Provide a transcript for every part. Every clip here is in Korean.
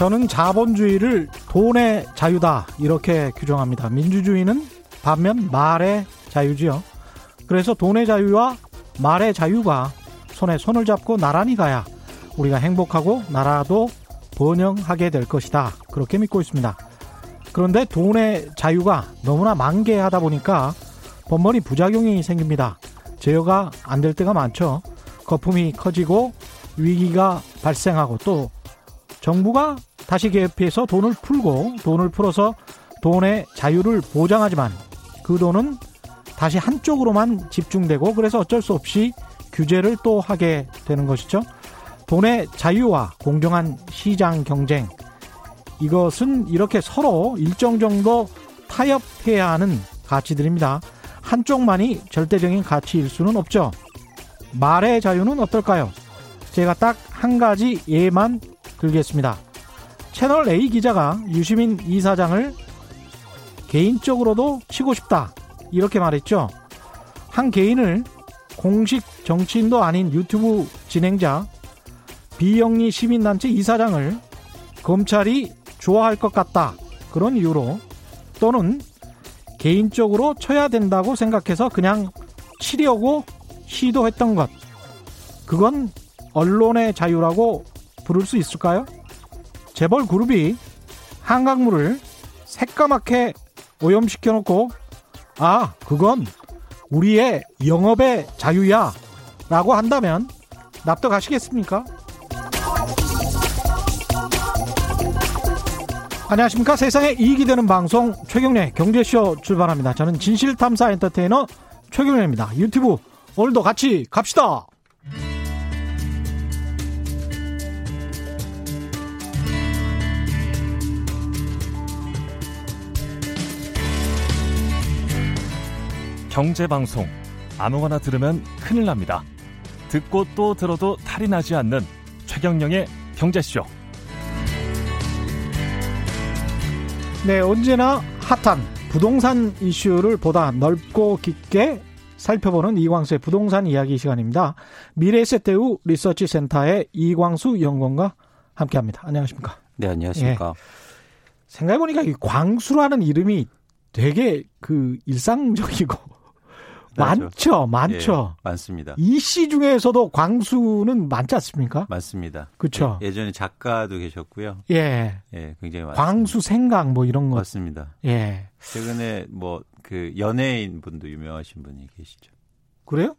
저는 자본주의를 돈의 자유다 이렇게 규정합니다. 민주주의는 반면 말의 자유지요. 그래서 돈의 자유와 말의 자유가 손에 손을 잡고 나란히 가야 우리가 행복하고 나라도 번영하게 될 것이다. 그렇게 믿고 있습니다. 그런데 돈의 자유가 너무나 만개하다 보니까 번번이 부작용이 생깁니다. 제어가 안 될 때가 많죠. 거품이 커지고 위기가 발생하고 또 정부가 다시 개입해서 돈을 풀고 돈을 풀어서 돈의 자유를 보장하지만 그 돈은 다시 한쪽으로만 집중되고 그래서 어쩔 수 없이 규제를 또 하게 되는 것이죠. 돈의 자유와 공정한 시장 경쟁 이것은 이렇게 서로 일정 정도 타협해야 하는 가치들입니다. 한쪽만이 절대적인 가치일 수는 없죠. 말의 자유는 어떨까요? 제가 딱 한 가지 예만 들겠습니다. 채널 A 기자가 유시민 이사장을 개인적으로도 치고 싶다. 이렇게 말했죠. 한 개인을 공식 정치인도 아닌 유튜브 진행자 비영리 시민단체 이사장을 검찰이 좋아할 것 같다. 그런 이유로 또는 개인적으로 쳐야 된다고 생각해서 그냥 치려고 시도했던 것. 그건 언론의 자유라고 부를 수 있을까요? 재벌 그룹이 한강물을 새까맣게 오염시켜 놓고 아, 그건 우리의 영업의 자유야 라고 한다면 납득하시겠습니까? 안녕하십니까. 세상에 이익이 되는 방송 최경래 경제쇼 출발합니다. 저는 진실탐사 엔터테이너 최경래입니다. 유튜브 오늘도 같이 갑시다. 경제방송 아무거나 들으면 큰일 납니다. 듣고 또 들어도 탈이 나지 않는 최경령의 경제쇼. 네, 언제나 핫한 부동산 이슈를 보다 넓고 깊게 살펴보는 이광수의 부동산 이야기 시간입니다. 미래세대우 리서치 센터의 이광수 연구원과 함께합니다. 안녕하십니까? 네, 안녕하십니까? 예. 생각해보니까 이 광수라는 이름이 되게 그 일상적이고 많죠, 많죠. 예, 많습니다. 이씨 중에서도 광수는 많지 않습니까? 많습니다. 그렇죠. 예, 전에 작가도 계셨고요. 예. 예, 굉장히 많습니다. 광수 생각 뭐 이런 거. 맞습니다. 예. 최근에 뭐 그 연예인 분도 유명하신 분이 계시죠. 그래요?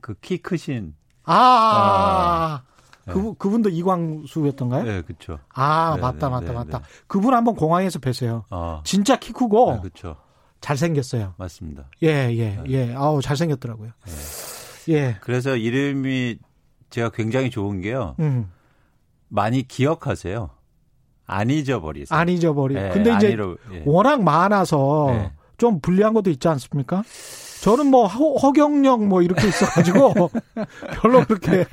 그 키 크신. 아. 아. 그, 네. 그분도 이광수였던가요? 네, 그렇죠. 아, 네, 맞다, 네, 맞다, 네, 맞다. 그분 한번 공항에서 뵀어요. 아. 진짜 키 크고. 네, 그렇죠. 잘생겼어요. 맞습니다. 예, 예, 네. 예. 아우, 잘생겼더라고요. 네. 예. 그래서 이름이 제가 굉장히 좋은 게요. 음. 많이 기억하세요. 안 잊어버리세요. 안 잊어버리. 네, 근데 이제 잃어, 예. 워낙 많아서 네. 좀 불리한 것도 있지 않습니까? 저는 뭐 허, 경영 뭐 이렇게 있어가지고 별로 그렇게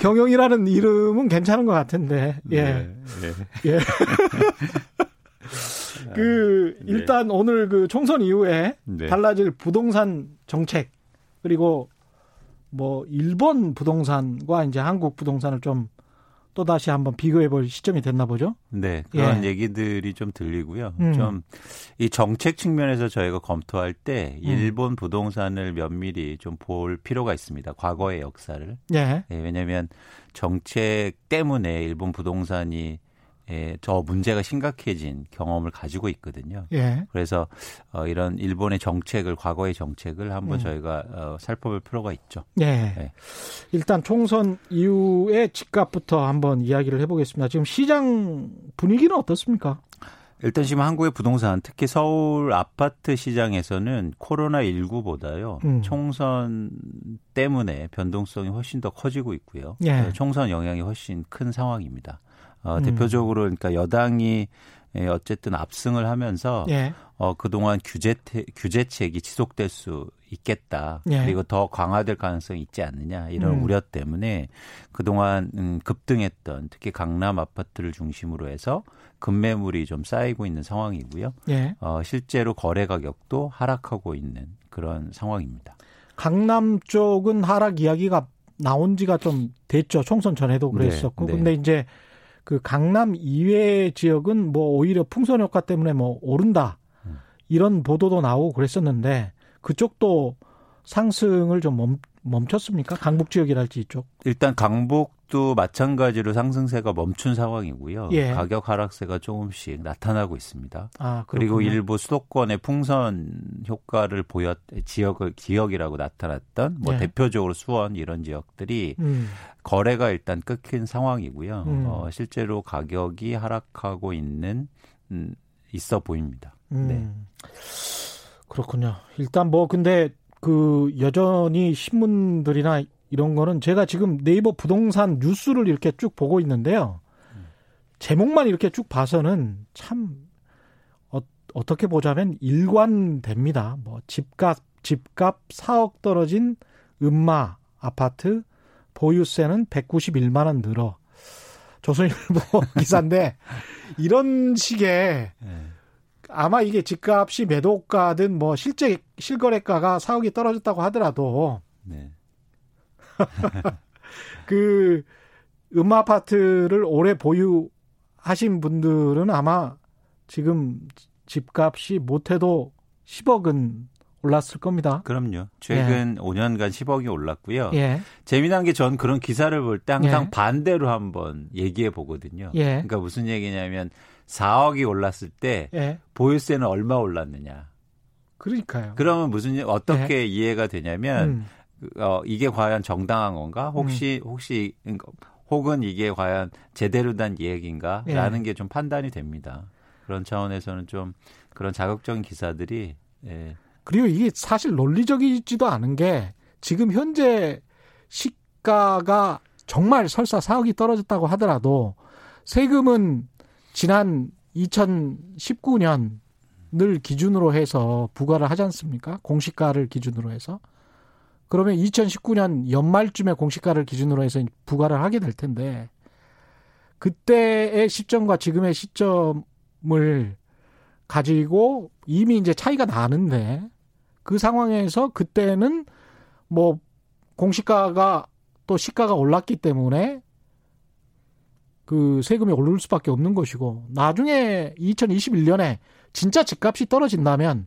경영이라는 이름은 괜찮은 것 같은데 예 네, 네. 예. 그 네. 일단 오늘 그 총선 이후에 네. 달라질 부동산 정책 그리고 뭐 일본 부동산과 이제 한국 부동산을 좀 또 다시 한번 비교해 볼 시점이 됐나 보죠. 네, 그런 예. 얘기들이 좀 들리고요. 음. 좀이 정책 측면에서 저희가 검토할 때 음. 일본 음. 부동산을 면밀히 좀 볼 필요가 있습니다. 과거의 역사를. 예. 네, 왜냐하면 정책 때문에 일본 부동산이 예, 저 문제가 심각해진 경험을 가지고 있거든요. 예. 그래서 어, 이런 일본의 정책을 과거의 정책을 한번 음. 저희가 어, 살펴볼 필요가 있죠. 예. 예. 일단 총선 이후의 집값부터 한번 이야기를 해보겠습니다. 지금 시장 분위기는 어떻습니까? 일단 지금 한국의 부동산 특히 서울 아파트 시장에서는 코로나 19보다요 음. 총선 때문에 변동성이 훨씬 더 커지고 있고요. 예. 총선 영향이 훨씬 큰 상황입니다. 어, 음. 대표적으로 그러니까 여당이 예, 어쨌든 압승을 하면서 예. 어 그동안 규제 규제책이 지속될 수 있겠다. 예. 그리고 더 강화될 가능성이 있지 않느냐 이런 음. 우려 때문에 그동안 음, 급등했던 특히 강남 아파트를 중심으로 해서 급매물이 좀 쌓이고 있는 상황이고요. 예. 어 실제로 거래 가격도 하락하고 있는 그런 상황입니다. 강남 쪽은 하락 이야기가 나온 지가 좀 됐죠. 총선 전에도 네, 그랬었고. 네, 네. 근데 이제 그 강남 이외 지역은 뭐 오히려 풍선 효과 때문에 뭐 오른다. 음. 이런 보도도 나오고 그랬었는데 그쪽도 상승을 좀 멈, 멈췄습니까? 강북 지역이랄지 이쪽. 일단 강북 도 마찬가지로 상승세가 멈춘 상황이고요. 예. 가격 하락세가 조금씩 나타나고 있습니다. 아, 그리고 일부 수도권의 풍선 효과를 보였 지역을 지역이라고 나타났던 뭐 예. 대표적으로 수원 이런 지역들이 음. 거래가 일단 끊긴 상황이고요. 음. 어, 실제로 가격이 하락하고 있는 음, 있어 보입니다. 음. 네. 그렇군요. 일단 뭐 근데 그 여전히 신문들이나 이런 거는 제가 지금 네이버 부동산 뉴스를 이렇게 쭉 보고 있는데요. 제목만 이렇게 쭉 봐서는 참 어, 어떻게 보자면 일관됩니다. 뭐 집값 집값 4억 떨어진 음마 아파트 보유세는 191만 원 늘어. 조선일보 기사인데 이런 식의 네. 아마 이게 집값이 매도가든 뭐 실제 실거래가가 4억이 떨어졌다고 하더라도 네. 그 음마 아파트를 오래 보유하신 분들은 아마 지금 집값이 못해도 10억은 올랐을 겁니다. 그럼요. 최근 예. 5년간 10억이 올랐고요. 예. 재미난 게 전 그런 기사를 볼 때 항상 예. 반대로 한번 얘기해 보거든요. 예. 그러니까 무슨 얘기냐면 4억이 올랐을 때 예. 보유세는 얼마 올랐느냐. 그러니까요. 그러면 무슨 어떻게 예. 이해가 되냐면 음. 어 이게 과연 정당한 건가? 혹시 음. 혹시 혹은 이게 과연 제대로 된 이야기인가라는 예. 게좀 판단이 됩니다. 그런 차원에서는 좀 그런 자극적인 기사들이 예. 그리고 이게 사실 논리적이지도 않은 게 지금 현재 시가가 정말 설사 4억이 떨어졌다고 하더라도 세금은 지난 2019년을 기준으로 해서 부과를 하지 않습니까? 공시가를 기준으로 해서. 그러면 2019년 연말쯤에 공시가를 기준으로 해서 부과를 하게 될 텐데 그때의 시점과 지금의 시점을 가지고 이미 이제 차이가 나는데 그 상황에서 그때는 뭐 공시가가 또 시가가 올랐기 때문에 그 세금이 오를 수밖에 없는 것이고 나중에 2021년에 진짜 집값이 떨어진다면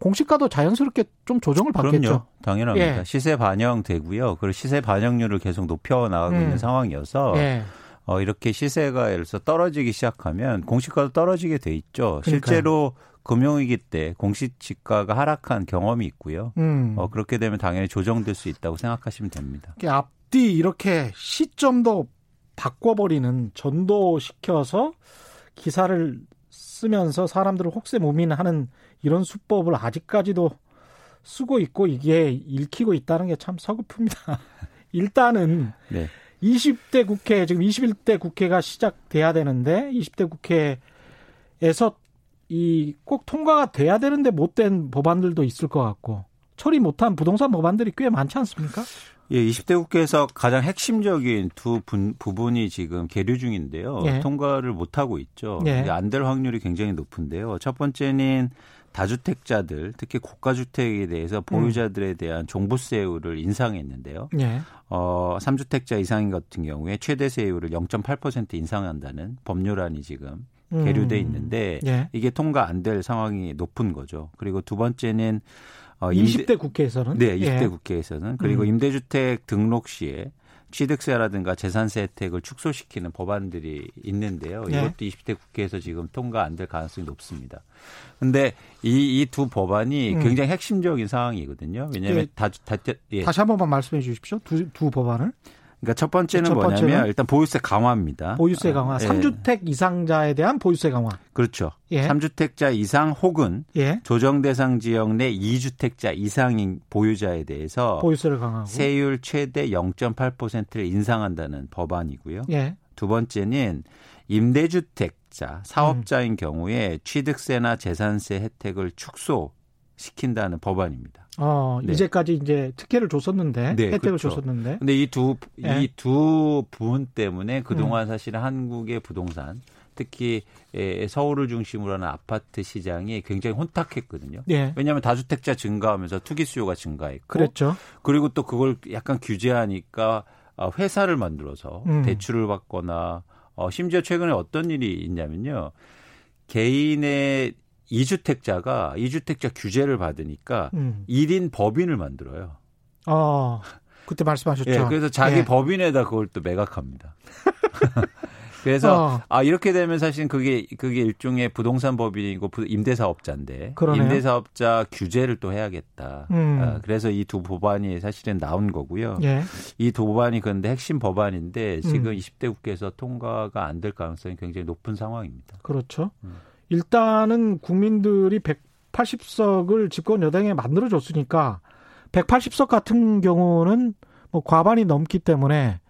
공시가도 자연스럽게 좀 조정을 받겠죠. 그럼요. 당연합니다. 예. 시세 반영되고요. 그리고 시세 반영률을 계속 높여 나가고 음. 있는 상황이어서 예. 어, 이렇게 시세가 예를 들어서 떨어지기 시작하면 공시가도 떨어지게 돼 있죠. 그러니까요. 실제로 금융위기 때 공시지가가 하락한 경험이 있고요. 음. 어, 그렇게 되면 당연히 조정될 수 있다고 생각하시면 됩니다. 앞뒤 이렇게 시점도 바꿔버리는 전도시켜서 기사를 쓰면서 사람들을 혹세무민하는 이런 수법을 아직까지도 쓰고 있고 이게 읽히고 있다는 게 참 서글픕니다. 일단은 네. 20대 국회 지금 21대 국회가 시작돼야 되는데 20대 국회에서 이 꼭 통과가 돼야 되는데 못 된 법안들도 있을 것 같고 처리 못한 부동산 법안들이 꽤 많지 않습니까? 예, 20대 국회에서 가장 핵심적인 두 분, 부분이 지금 계류 중인데요. 예. 통과를 못 하고 있죠. 예. 안될 확률이 굉장히 높은데요. 첫 번째는 다주택자들, 특히 고가주택에 대해서 보유자들에 대한 종부세율을 인상했는데요. 예. 어, 3주택자 이상인 같은 경우에 최대 세율을 0.8% 인상한다는 법률안이 지금 계류돼 음. 있는데 음. 이게 통과 안 될 상황이 높은 거죠. 그리고 두 번째는 어, 임대, 20대 국회에서는? 네, 20대 예. 국회에서는. 그리고 음. 임대주택 등록 시에 취득세라든가 재산세 혜택을 축소시키는 법안들이 있는데요. 예. 이것도 20대 국회에서 지금 통과 안 될 가능성이 높습니다. 근데 이 이 두 법안이 음. 굉장히 핵심적인 상황이거든요. 왜냐하면 예. 다, 다, 예. 다시 한 번만 말씀해 주십시오. 두, 두 법안을. 그러니까 첫 번째는 첫 뭐냐면 일단 보유세 강화입니다. 보유세 강화. 아, 3주택 예. 이상자에 대한 보유세 강화. 그렇죠. 예. 3주택자 이상 혹은 예. 조정 대상 지역 내 2주택자 이상인 보유자에 대해서 보유세를 강화하고 세율 최대 0.8%를 인상한다는 법안이고요. 예. 두 번째는 임대주택자, 사업자인 음. 경우에 취득세나 재산세 혜택을 축소 시킨다는 법안입니다. 어, 네. 이제까지 이제 특혜를 줬었는데 네, 혜택을 그렇죠. 줬었는데. 근데 이 두 이두 예. 부분 때문에 그동안 음. 사실은 한국의 부동산 특히 서울을 중심으로 하는 아파트 시장이 굉장히 혼탁했거든요. 예. 왜냐하면 다주택자 증가하면서 투기 수요가 증가했고, 그랬죠. 그리고 또 그걸 약간 규제하니까 어, 회사를 만들어서 음. 대출을 받거나 어, 심지어 최근에 어떤 일이 있냐면요. 개인의 이주택자가 이주택자 규제를 받으니까 음. 1인 법인을 만들어요. 어, 그때 말씀하셨죠. 예, 그래서 자기 예. 법인에다 그걸 또 매각합니다. 그래서 어. 아 이렇게 되면 사실 그게 그게 일종의 부동산 법인이고 임대사업자인데 그러네요. 임대사업자 규제를 또 해야겠다. 음. 아, 그래서 이 두 법안이 사실은 나온 거고요. 예. 이두 법안이 그런데 핵심 법안인데 지금 음. 20대 국회에서 통과가 안 될 가능성이 굉장히 높은 상황입니다. 그렇죠. 음. 일단은 국민들이 180석을 집권 여당에 만들어줬으니까 180석 같은 경우는 뭐 과반이 넘기 때문에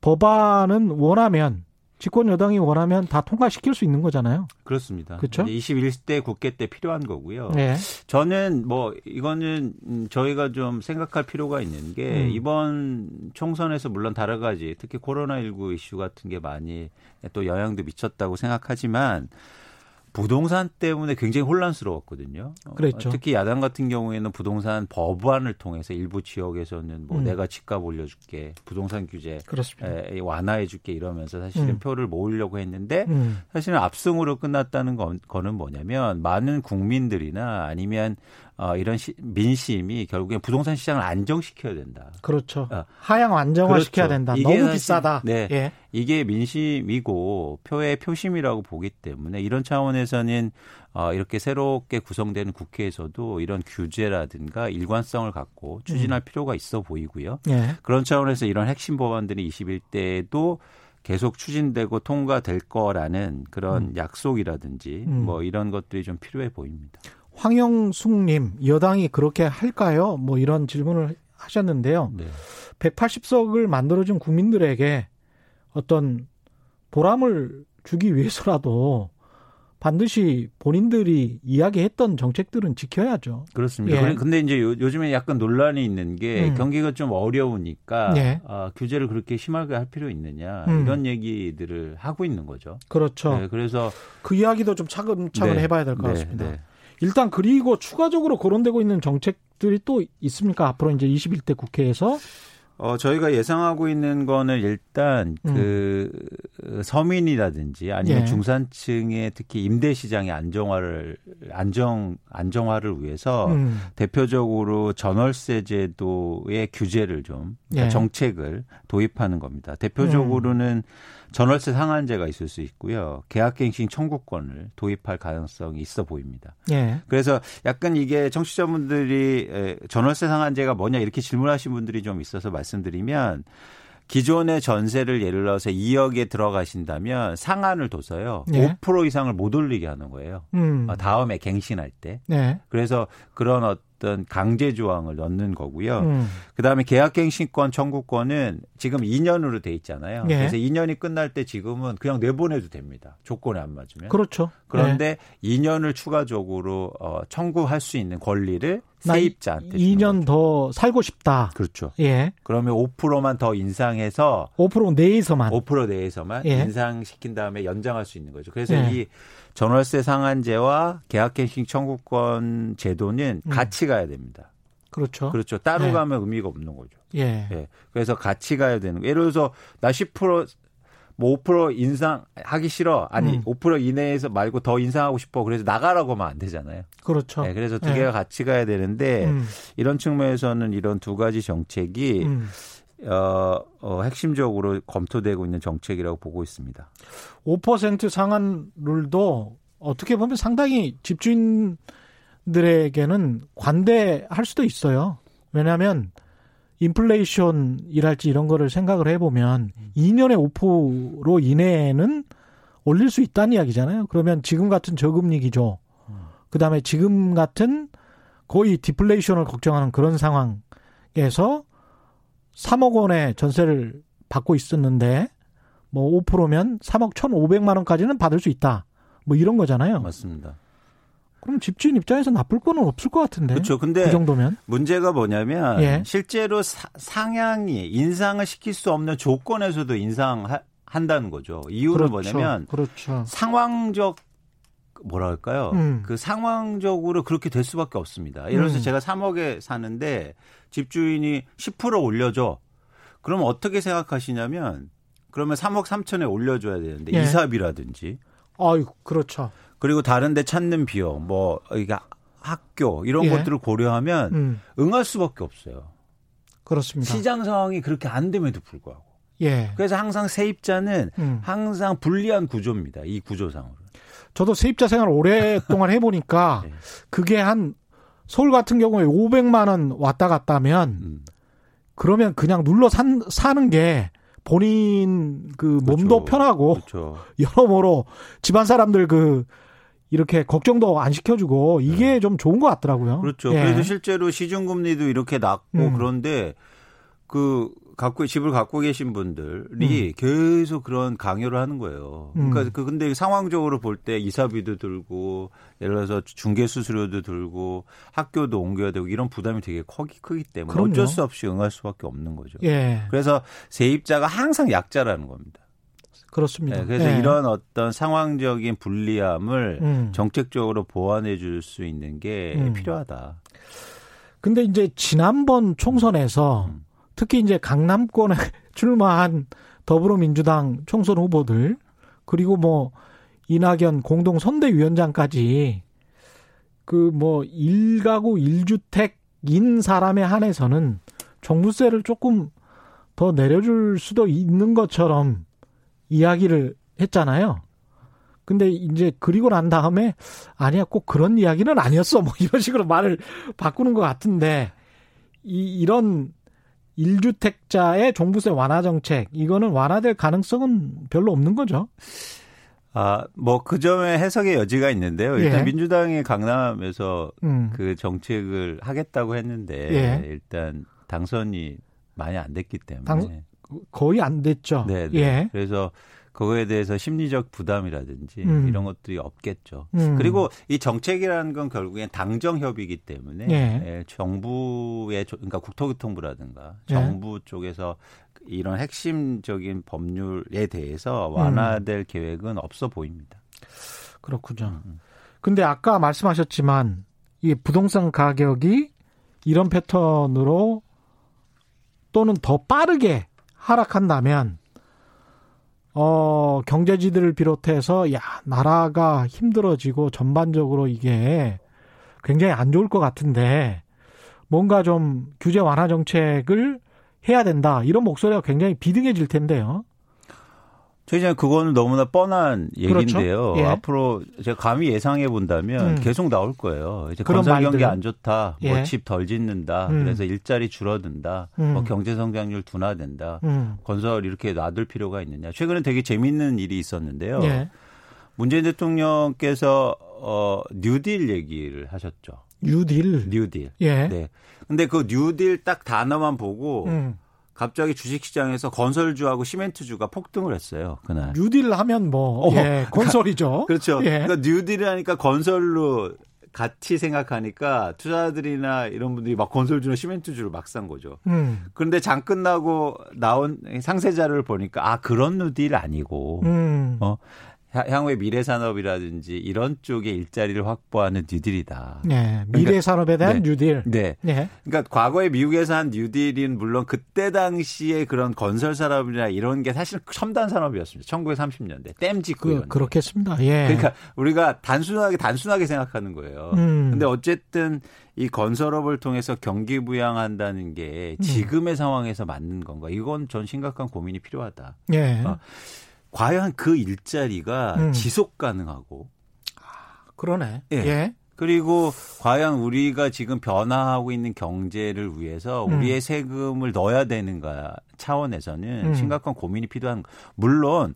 법안은 원하면 집권 여당이 원하면 다 통과시킬 수 있는 거잖아요. 그렇습니다. 그렇죠. 21대 국회 때 필요한 거고요. 네. 저는 뭐 이거는 저희가 좀 생각할 필요가 있는 게 음. 이번 총선에서 물론 다른 가지 특히 코로나19 이슈 같은 게 많이 또 영향도 미쳤다고 생각하지만 부동산 때문에 굉장히 혼란스러웠거든요. 어, 그랬죠. 특히 야당 같은 경우에는 부동산 법안을 통해서 일부 지역에서는 뭐 음. 내가 집값 올려줄게, 부동산 규제 에, 완화해줄게 이러면서 사실은 음. 표를 모으려고 했는데 음. 사실은 압승으로 끝났다는 거, 거는 뭐냐면 많은 국민들이나 아니면 어, 이런 시, 민심이 결국엔 부동산 시장을 안정시켜야 된다. 그렇죠. 어. 하향 안정화시켜야 그렇죠. 된다. 너무 사실, 비싸다. 네. 예. 이게 민심이고 표의 표심이라고 보기 때문에 이런 차원에서는 어, 이렇게 새롭게 구성되는 국회에서도 이런 규제라든가 일관성을 갖고 추진할 음. 필요가 있어 보이고요. 예. 그런 차원에서 이런 핵심 법안들이 21대에도 계속 추진되고 통과될 거라는 그런 음. 약속이라든지 음. 뭐 이런 것들이 좀 필요해 보입니다. 황영숙님, 여당이 그렇게 할까요? 뭐 이런 질문을 하셨는데요. 네. 180석을 만들어준 국민들에게 어떤 보람을 주기 위해서라도 반드시 본인들이 이야기했던 정책들은 지켜야죠. 그렇습니다. 예. 근데 이제 요, 즘에 약간 논란이 있는 게 음. 경기가 좀 어려우니까 예. 아, 규제를 그렇게 심하게 할 필요 있느냐 음. 이런 얘기들을 하고 있는 거죠. 그렇죠. 네, 그래서 그 이야기도 좀 차근차근 네. 해봐야 될것 네, 같습니다. 네. 일단 그리고 추가적으로 거론되고 있는 정책들이 또 있습니까? 앞으로 이제 21대 국회에서 어, 저희가 예상하고 있는 거는 일단 음. 그 서민이라든지 아니면 예. 중산층의 특히 임대 시장의 안정화를 안정 안정화를 위해서 음. 대표적으로 전월세 제도의 규제를 좀 예. 정책을 도입하는 겁니다. 대표적으로는 음. 전월세 상한제가 있을 수 있고요. 계약갱신 청구권을 도입할 가능성이 있어 보입니다. 예. 그래서 약간 이게 청취자분들이 전월세 상한제가 뭐냐 이렇게 질문하신 분들이 좀 있어서 말씀드리면 기존의 전세를 예를 들어서 2억에 들어가신다면 상한을 둬서요. 예. 5% 이상을 못 올리게 하는 거예요. 음. 어, 다음에 갱신할 때. 네. 그래서 그런 어떤 강제 조항을 넣는 거고요. 음. 그다음에 계약갱신권 청구권은 지금 2년으로 돼 있잖아요. 예. 그래서 2년이 끝날 때 지금은 그냥 내보내도 됩니다. 조건에 안 맞으면. 그렇죠. 그런데 네. 2년을 추가적으로 어, 청구할 수 있는 권리를 세입자한테 2년 더 살고 싶다. 그렇죠. 예. 그러면 5%만 더 인상해서 5% 내에서만 5% 내에서만 예. 인상시킨 다음에 연장할 수 있는 거죠. 그래서 예. 이 전월세 상한제와 계약갱신 청구권 제도는 음. 같이 가야 됩니다. 그렇죠. 그렇죠. 따로 예. 가면 의미가 없는 거죠. 예. 예. 그래서 같이 가야 되는 거. 예를 들어서 나 10% 뭐 5% 인상하기 싫어. 아니, 음. 5% 이내에서 말고 더 인상하고 싶어. 그래서 나가라고 하면 안 되잖아요. 그렇죠. 네, 그래서 두 개가 네. 같이 가야 되는데 음. 이런 측면에서는 이런 두 가지 정책이 음. 어, 어, 핵심적으로 검토되고 있는 정책이라고 보고 있습니다. 5% 상한 룰도 어떻게 보면 상당히 집주인들에게는 관대할 수도 있어요. 왜냐하면 인플레이션이랄지 이런 거를 생각을 해보면 2년에 5% 이내에는 올릴 수 있다는 이야기잖아요. 그러면 지금 같은 저금리 기조, 그 다음에 지금 같은 거의 디플레이션을 걱정하는 그런 상황에서 3억 원의 전세를 받고 있었는데 뭐 5%면 3억 1,500만 원까지는 받을 수 있다. 뭐 이런 거잖아요. 맞습니다. 그럼 집주인 입장에서 나쁠 거는 없을 것 같은데. 그렇죠. 근데 그 정도면 문제가 뭐냐면 예. 실제로 사, 상향이 인상을 시킬 수 없는 조건에서도 인상 한다는 거죠. 이유는 그렇죠. 뭐냐면 그렇죠. 상황적 뭐랄까요? 음. 그 상황적으로 그렇게 될 수밖에 없습니다. 예를 들어서 음. 제가 3억에 사는데 집주인이 10% 올려줘. 그러면 어떻게 생각하시냐면 그러면 3억 3천에 올려줘야 되는데 예. 이사비라든지. 아유, 그렇죠. 그리고 다른데 찾는 비용, 뭐 이게 학교 이런 예. 것들을 고려하면 음. 응할 수밖에 없어요. 그렇습니다. 시장 상황이 그렇게 안 됨에도 불구하고. 예. 그래서 항상 세입자는 음. 항상 불리한 구조입니다. 이 구조상으로. 저도 세입자 생활 오랫동안 해보니까 네. 그게 한 서울 같은 경우에 500만 원 왔다 갔다면 음. 그러면 그냥 눌러 산, 사는 게 본인 그 몸도 그렇죠. 편하고 그렇죠. 여러모로 집안 사람들 그 이렇게 걱정도 안 시켜주고 이게 네. 좀 좋은 것 같더라고요. 그렇죠. 예. 그래서 실제로 시중금리도 이렇게 낮고 음. 그런데 그 갖고 집을 갖고 계신 분들이 음. 계속 그런 강요를 하는 거예요. 그러니까 음. 그 근데 상황적으로 볼 때 이사비도 들고 예를 들어서 중개 수수료도 들고 학교도 옮겨야 되고 이런 부담이 되게 크기, 크기 때문에 그럼요. 어쩔 수 없이 응할 수밖에 없는 거죠. 예. 그래서 세입자가 항상 약자라는 겁니다. 그렇습니다. 네, 그래서 예. 이런 어떤 상황적인 불리함을 음. 정책적으로 보완해 줄 수 있는 게 음. 필요하다. 근데 이제 지난번 총선에서 음. 특히 이제 강남권에 출마한 더불어민주당 총선 후보들 그리고 뭐 이낙연 공동 선대위원장까지 그 뭐 일가구 일주택인 사람에 한해서는 종부세를 조금 더 내려줄 수도 있는 것처럼 이야기를 했잖아요. 근데 이제 그리고 난 다음에 아니야 꼭 그런 이야기는 아니었어 뭐 이런 식으로 말을 바꾸는 것 같은데 이 이런 1주택자의 종부세 완화 정책 이거는 완화될 가능성은 별로 없는 거죠. 아, 뭐 그 점에 해석의 여지가 있는데요. 일단 예. 민주당이 강남에서 음. 그 정책을 하겠다고 했는데 예. 일단 당선이 많이 안 됐기 때문에 당, 거의 안 됐죠. 네, 네. 예. 그래서 그거에 대해서 심리적 부담이라든지 음. 이런 것들이 없겠죠. 음. 그리고 이 정책이라는 건 결국엔 당정 협의이기 때문에 예. 예, 정부의 그러니까 국토교통부라든가 예. 정부 쪽에서 이런 핵심적인 법률에 대해서 완화될 음. 계획은 없어 보입니다. 그렇군요. 음, 음. 근데 아까 말씀하셨지만 이 부동산 가격이 이런 패턴으로 또는 더 빠르게 하락한다면 어, 경제지들을 비롯해서, 야, 나라가 힘들어지고 전반적으로 이게 굉장히 안 좋을 것 같은데, 뭔가 좀 규제 완화 정책을 해야 된다. 이런 목소리가 굉장히 비등해질 텐데요. 최장 그거는 너무나 뻔한 그렇죠? 얘기인데요. 그렇죠? 예. 앞으로 제가 감히 예상해 본다면 음. 계속 나올 거예요. 이제 건설 경기 안 좋다, 뭐 예. 뭐집 덜 짓는다, 음. 그래서 일자리 줄어든다, 뭐 음. 뭐 경제 성장률 둔화된다, 음. 건설 이렇게 놔둘 필요가 있느냐. 최근에 되게 재밌는 일이 있었는데요. 예. 문재인 대통령께서 어 뉴딜 얘기를 하셨죠. 뉴딜. 뉴딜. 예. 네. 근데 그 뉴딜 딱 단어만 보고 음. 갑자기 주식시장에서 건설주하고 시멘트주가 폭등을 했어요 그날. 뉴딜 하면 뭐 어, 예, 그러니까 건설이죠. 그렇죠. 예. 그러니까 뉴딜을 하니까 건설로 같이 생각하니까 투자들이나 이런 분들이 막 건설주나 시멘트주를 막 산 거죠. 음. 그런데 장 끝나고 나온 상세 자료를 보니까 아 그런 뉴딜 아니고 음. 어 향후의 미래 산업이라든지 이런 쪽의 일자리를 확보하는 뉴딜이다. 네, 미래 그러니까, 산업에 대한 네, 뉴딜. 네. 네. 그러니까 과거에 미국에서 한 뉴딜은 물론 그때 당시에 그런 건설 산업이나 이런 게 사실 첨단 산업이었습니다. 1930년대 댐 짓고 그, 그렇겠습니다. 예. 그러니까 우리가 단순하게 단순하게 생각하는 거예요. 음. 근데 어쨌든 이 건설업을 통해서 경기 부양한다는 게 음. 지금의 음. 상황에서 맞는 건가? 이건 전 심각한 고민이 필요하다. 예. 어. 과연 그 일자리가 음. 지속 가능하고 아, 그러네. 예. 예. 그리고 과연 우리가 지금 변화하고 있는 경제를 위해서 음. 우리의 세금을 넣어야 되는가 차원에서는 음. 심각한 고민이 필요한 물론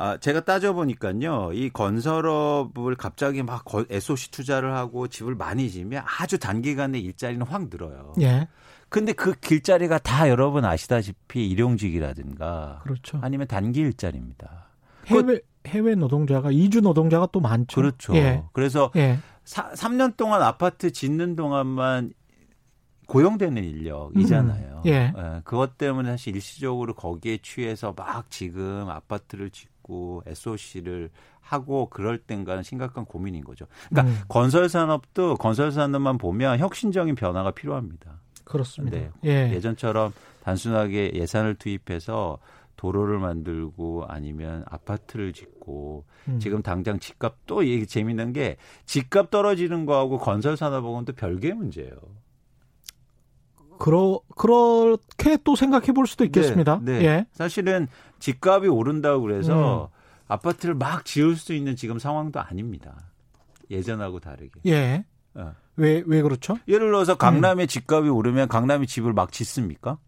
아, 제가 따져보니까요, 이 건설업을 갑자기 막 SOC 투자를 하고 집을 많이 지면 아주 단기간에 일자리는 확 늘어요. 예. 근데 그 길자리가 다 여러분 아시다시피 일용직이라든가 그렇죠. 아니면 단기 일자리입니다. 해외 해외 노동자가 이주 노동자가 또 많죠. 그렇죠. 예. 그래서 예. 사, 3년 동안 아파트 짓는 동안만 고용되는 인력이잖아요. 음. 예. 예. 그것 때문에 사실 일시적으로 거기에 취해서 막 지금 아파트를 짓고 SOC를 하고 그럴 땐가는 심각한 고민인 거죠. 그러니까 음. 건설 산업도 건설 산업만 보면 혁신적인 변화가 필요합니다. 그렇습니다. 네. 예. 예전처럼 단순하게 예산을 투입해서 도로를 만들고 아니면 아파트를 짓고 음. 지금 당장 집값 또 얘기 재밌는 게 집값 떨어지는 거하고 건설 산업하고는 또 별개의 문제예요. 그러 그렇게 또 생각해 볼 수도 있겠습니다. 네, 네. 예. 사실은 집값이 오른다고 그래서 음. 아파트를 막 지을 수 있는 지금 상황도 아닙니다. 예전하고 다르게. 예. 어. 왜, 왜 그렇죠? 예를 들어서 강남의 음. 집값이 오르면 강남이 집을 막 짓습니까?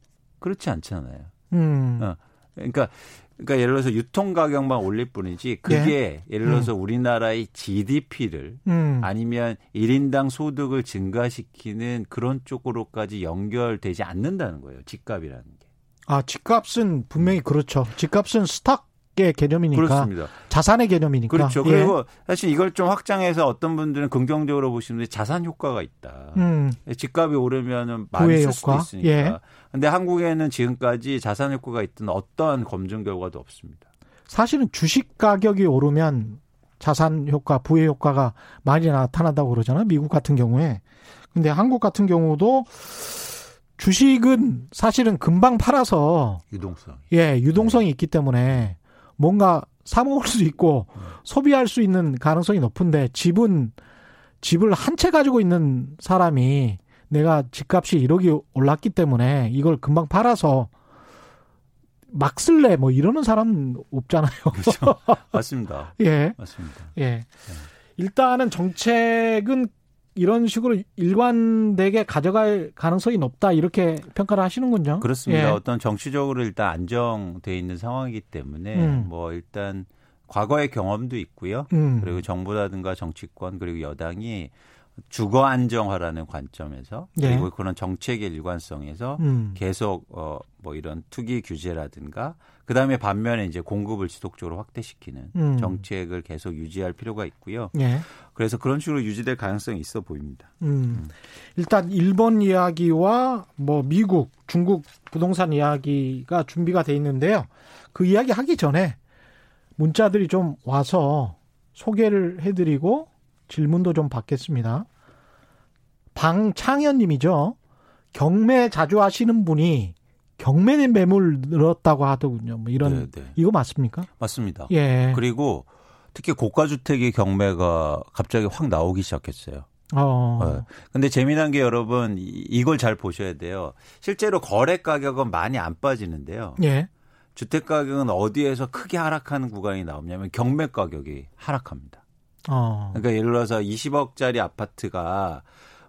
그렇지 않잖아요. 음. 어. 그러니까 그러니까 예를 들어서 유통 가격만 올릴 뿐이지 그게 예. 를 들어서 음. 우리나라의 GDP를 음. 아니면 1인당 소득을 증가시키는 그런 쪽으로까지 연결되지 않는다는 거예요. 집값이라는 게. 아, 집값은 분명히 그렇죠. 집값은 스탁 의 개념이니까 그렇습니다. 자산의 개념이니까 그렇죠. 예. 그리고 사실 이걸 좀 확장해서 어떤 분들은 긍정적으로 보시는데 자산 효과가 있다. 음. 집값이 오르면은 많이 쓸 수도 있으니까. 예. 근데 한국에는 지금까지 자산 효과가 있던 어떠한 검증 결과도 없습니다. 사실은 주식 가격이 오르면 자산 효과, 부의 효과가 많이 나타난다고 그러잖아요. 미국 같은 경우에. 근데 한국 같은 경우도 주식은 사실은 금방 팔아서 유동성. 예, 유동성이 네. 있기 때문에 뭔가 사 먹을 수 있고 음. 소비할 수 있는 가능성이 높은데 집은 집을 한 채 가지고 있는 사람이 내가 집값이 1억이 올랐기 때문에 이걸 금방 팔아서 막 쓸래 뭐 이러는 사람 없잖아요. 그렇죠. 맞습니다. 예. 맞습니다. 예. 네. 일단은 정책은 이런 식으로 일관되게 가져갈 가능성이 높다 이렇게 평가를 하시는군요. 그렇습니다. 예. 어떤 정치적으로 일단 안정돼 있는 상황이기 때문에 음. 뭐 일단 과거의 경험도 있고요. 음. 그리고 정부라든가 정치권 그리고 여당이 주거 안정화라는 관점에서 예. 그리고 예. 그런 정책의 일관성에서 음. 계속 어뭐 이런 투기 규제라든가 그다음에 반면에 이제 공급을 지속적으로 확대시키는 음. 정책을 계속 유지할 필요가 있고요. 예. 그래서 그런 식으로 유지될 가능성이 있어 보입니다. 음. 음. 일단 일본 이야기와 뭐 미국, 중국 부동산 이야기가 준비가 돼 있는데요. 그 이야기 하기 전에 문자들이 좀 와서 소개를 해드리고 질문도 좀 받겠습니다. 방창현 님이죠. 경매 자주 하시는 분이 경매 매물 늘었다고 하더군요. 뭐 이런 네네. 네. 이거 맞습니까? 맞습니다. 예. 그리고 특히 고가 주택의 경매가 갑자기 확 나오기 시작했어요. 어. 네. 근데 재미난 게 여러분 이걸 잘 보셔야 돼요. 실제로 거래 가격은 많이 안 빠지는데요. 예. 주택 가격은 어디에서 크게 하락하는 구간이 나오냐면 경매 가격이 하락합니다. 어. 그러니까 예를 들어서 20억짜리 아파트가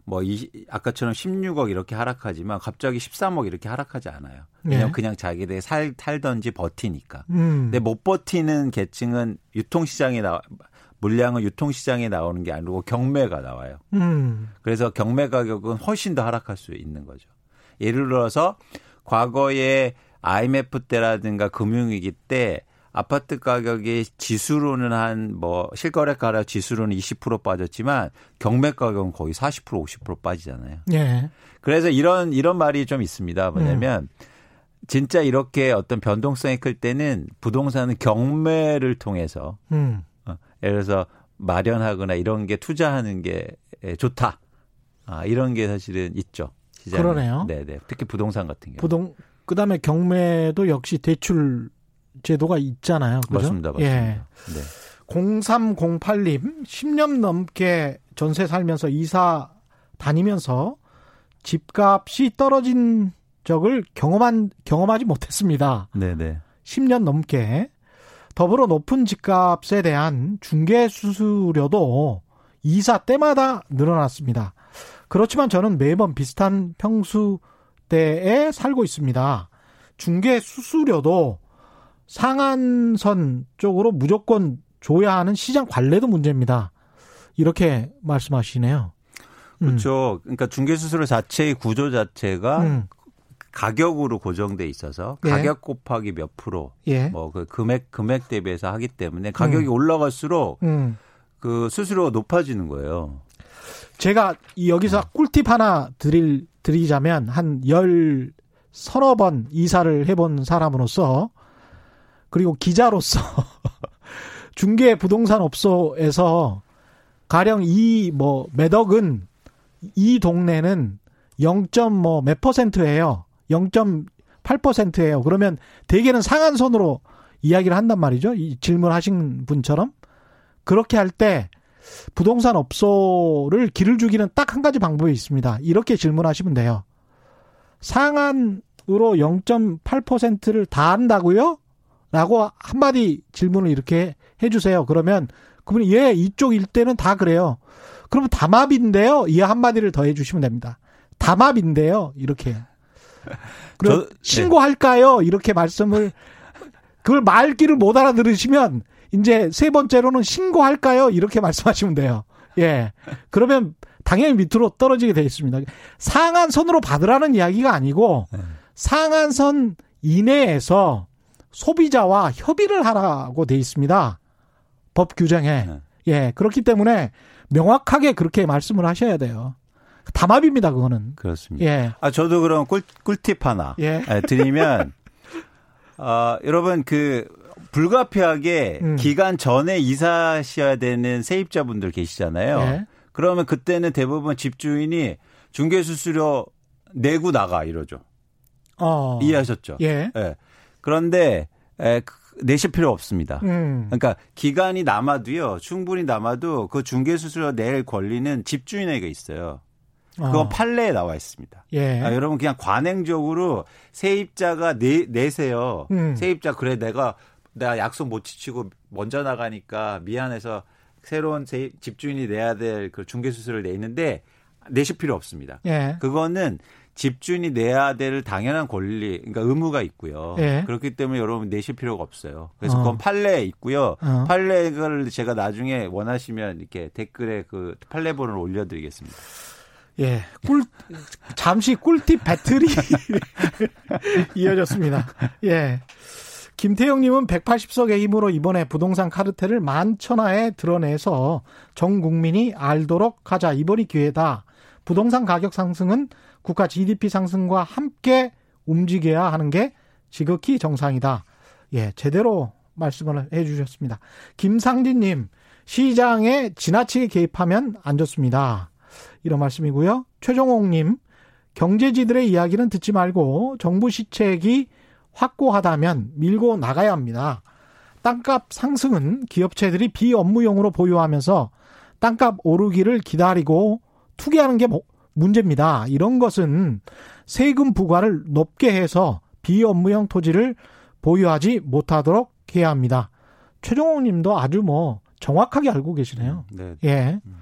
뭐 이, 아까처럼 16억 이렇게 하락하지만 갑자기 13억 이렇게 하락하지 않아요. 그냥 네. 그냥 자기들 살 탈던지 버티니까. 음. 근데 못 버티는 계층은 유통시장에 나 물량은 유통시장에 나오는 게 아니고 경매가 나와요. 음. 그래서 경매 가격은 훨씬 더 하락할 수 있는 거죠. 예를 들어서 과거에 IMF 때라든가 금융위기 때 아파트 가격이 지수로는 한 뭐 실거래 가격 지수로는 20% 빠졌지만 경매 가격은 거의 40% 50% 빠지잖아요. 예. 그래서 이런 이런 말이 좀 있습니다. 뭐냐면 음. 진짜 이렇게 어떤 변동성이 클 때는 부동산은 경매를 통해서 음. 어, 예를 들어서 마련하거나 이런 게 투자하는 게 좋다. 아, 이런 게 사실은 있죠. 시장에. 그러네요. 네 네. 특히 부동산 같은 경우. 부동 그다음에 경매도 역시 대출 제도가 있잖아요. 그죠? 맞습니다. 맞습니다. 예. 네. 0308님, 10년 넘게 전세 살면서 이사 다니면서 집값이 떨어진 적을 경험한, 경험하지 못했습니다. 네네. 10년 넘게. 더불어 높은 집값에 대한 중개 수수료도 이사 때마다 늘어났습니다. 그렇지만 저는 매번 비슷한 평수대에 살고 있습니다. 중개 수수료도 상한선 쪽으로 무조건 줘야 하는 시장 관례도 문제입니다. 이렇게 말씀하시네요. 음. 그렇죠. 그러니까 중개수수료 자체의 구조 자체가 음. 가격으로 고정돼 있어서 예. 가격 곱하기 몇 프로 예. 뭐그 금액 금액 대비해서 하기 때문에 가격이 음. 올라갈수록 음. 그 수수료가 높아지는 거예요. 제가 여기서 꿀팁 하나 드릴 드리자면 한 열 서너 번 이사를 해본 사람으로서 그리고 기자로서 중개 부동산 업소에서 가령 이 뭐 매덕은 이 동네는 0.뭐몇 퍼센트예요. 0.8%예요. 그러면 대개는 상한선으로 이야기를 한단 말이죠. 이 질문하신 분처럼 그렇게 할 때 부동산 업소를 길을 주기는 딱 한 가지 방법이 있습니다. 이렇게 질문하시면 돼요. 상한으로 0.8%를 다 한다고요? 라고 한마디 질문을 이렇게 해주세요. 그러면 그분이 예, 이쪽 일대는 다 그래요. 그러면 담합인데요. 이 한마디를 더 해주시면 됩니다. 담합인데요. 이렇게. 그럼 저, 네. 신고할까요? 이렇게 말씀을 그걸 말귀를 못 알아들으시면 이제 세 번째로는 신고할까요? 이렇게 말씀하시면 돼요. 예. 그러면 당연히 밑으로 떨어지게 돼 있습니다. 상한선으로 받으라는 이야기가 아니고 네. 상한선 이내에서 소비자와 협의를 하라고 돼 있습니다. 법 규정에. 네. 예. 그렇기 때문에 명확하게 그렇게 말씀을 하셔야 돼요. 담합입니다, 그거는. 그렇습니다. 예. 아, 저도 그럼 꿀, 꿀팁 하나 예. 예 드리면, 어, 여러분 그 불가피하게 음. 기간 전에 이사하셔야 되는 세입자분들 계시잖아요. 예. 그러면 그때는 대부분 집주인이 중개수수료 내고 나가 이러죠. 어. 이해하셨죠? 예. 예. 그런데 에, 그, 내실 필요 없습니다. 음. 그러니까 기간이 남아도요, 충분히 남아도 그 중개 수수료 낼 권리는 집주인에게 있어요. 그건 어. 판례에 나와 있습니다. 예. 아, 여러분 그냥 관행적으로 세입자가 내, 내세요. 음. 세입자 그래 내가 내가 약속 못 지키고 먼저 나가니까 미안해서 새로운 세입, 집주인이 내야 될 그 중개 수수료를 내는데 내실 필요 없습니다. 예. 그거는 집주인이 내야 될 당연한 권리, 그러니까 의무가 있고요. 예. 그렇기 때문에 여러분 내실 필요가 없어요. 그래서 어. 그건 판례에 있고요. 어. 판례를 제가 나중에 원하시면 이렇게 댓글에 그 판례본을 올려드리겠습니다. 예, 꿀 잠시 꿀팁 배틀이 이어졌습니다. 예. 김태형님은 180석의 힘으로 이번에 부동산 카르텔을 만천하에 드러내서 전 국민이 알도록 하자. 이번이 기회다. 부동산 가격 상승은 국가 GDP 상승과 함께 움직여야 하는 게 지극히 정상이다. 예, 제대로 말씀을 해 주셨습니다. 김상진님, 시장에 지나치게 개입하면 안 좋습니다. 이런 말씀이고요. 최종옥님, 경제지들의 이야기는 듣지 말고 정부 시책이 확고하다면 밀고 나가야 합니다. 땅값 상승은 기업체들이 비업무용으로 보유하면서 땅값 오르기를 기다리고 투기하는 게 문제입니다. 이런 것은 세금 부과를 높게 해서 비업무용 토지를 보유하지 못하도록 해야 합니다. 최종호 님도 아주 뭐 정확하게 알고 계시네요. 네. 예. 음.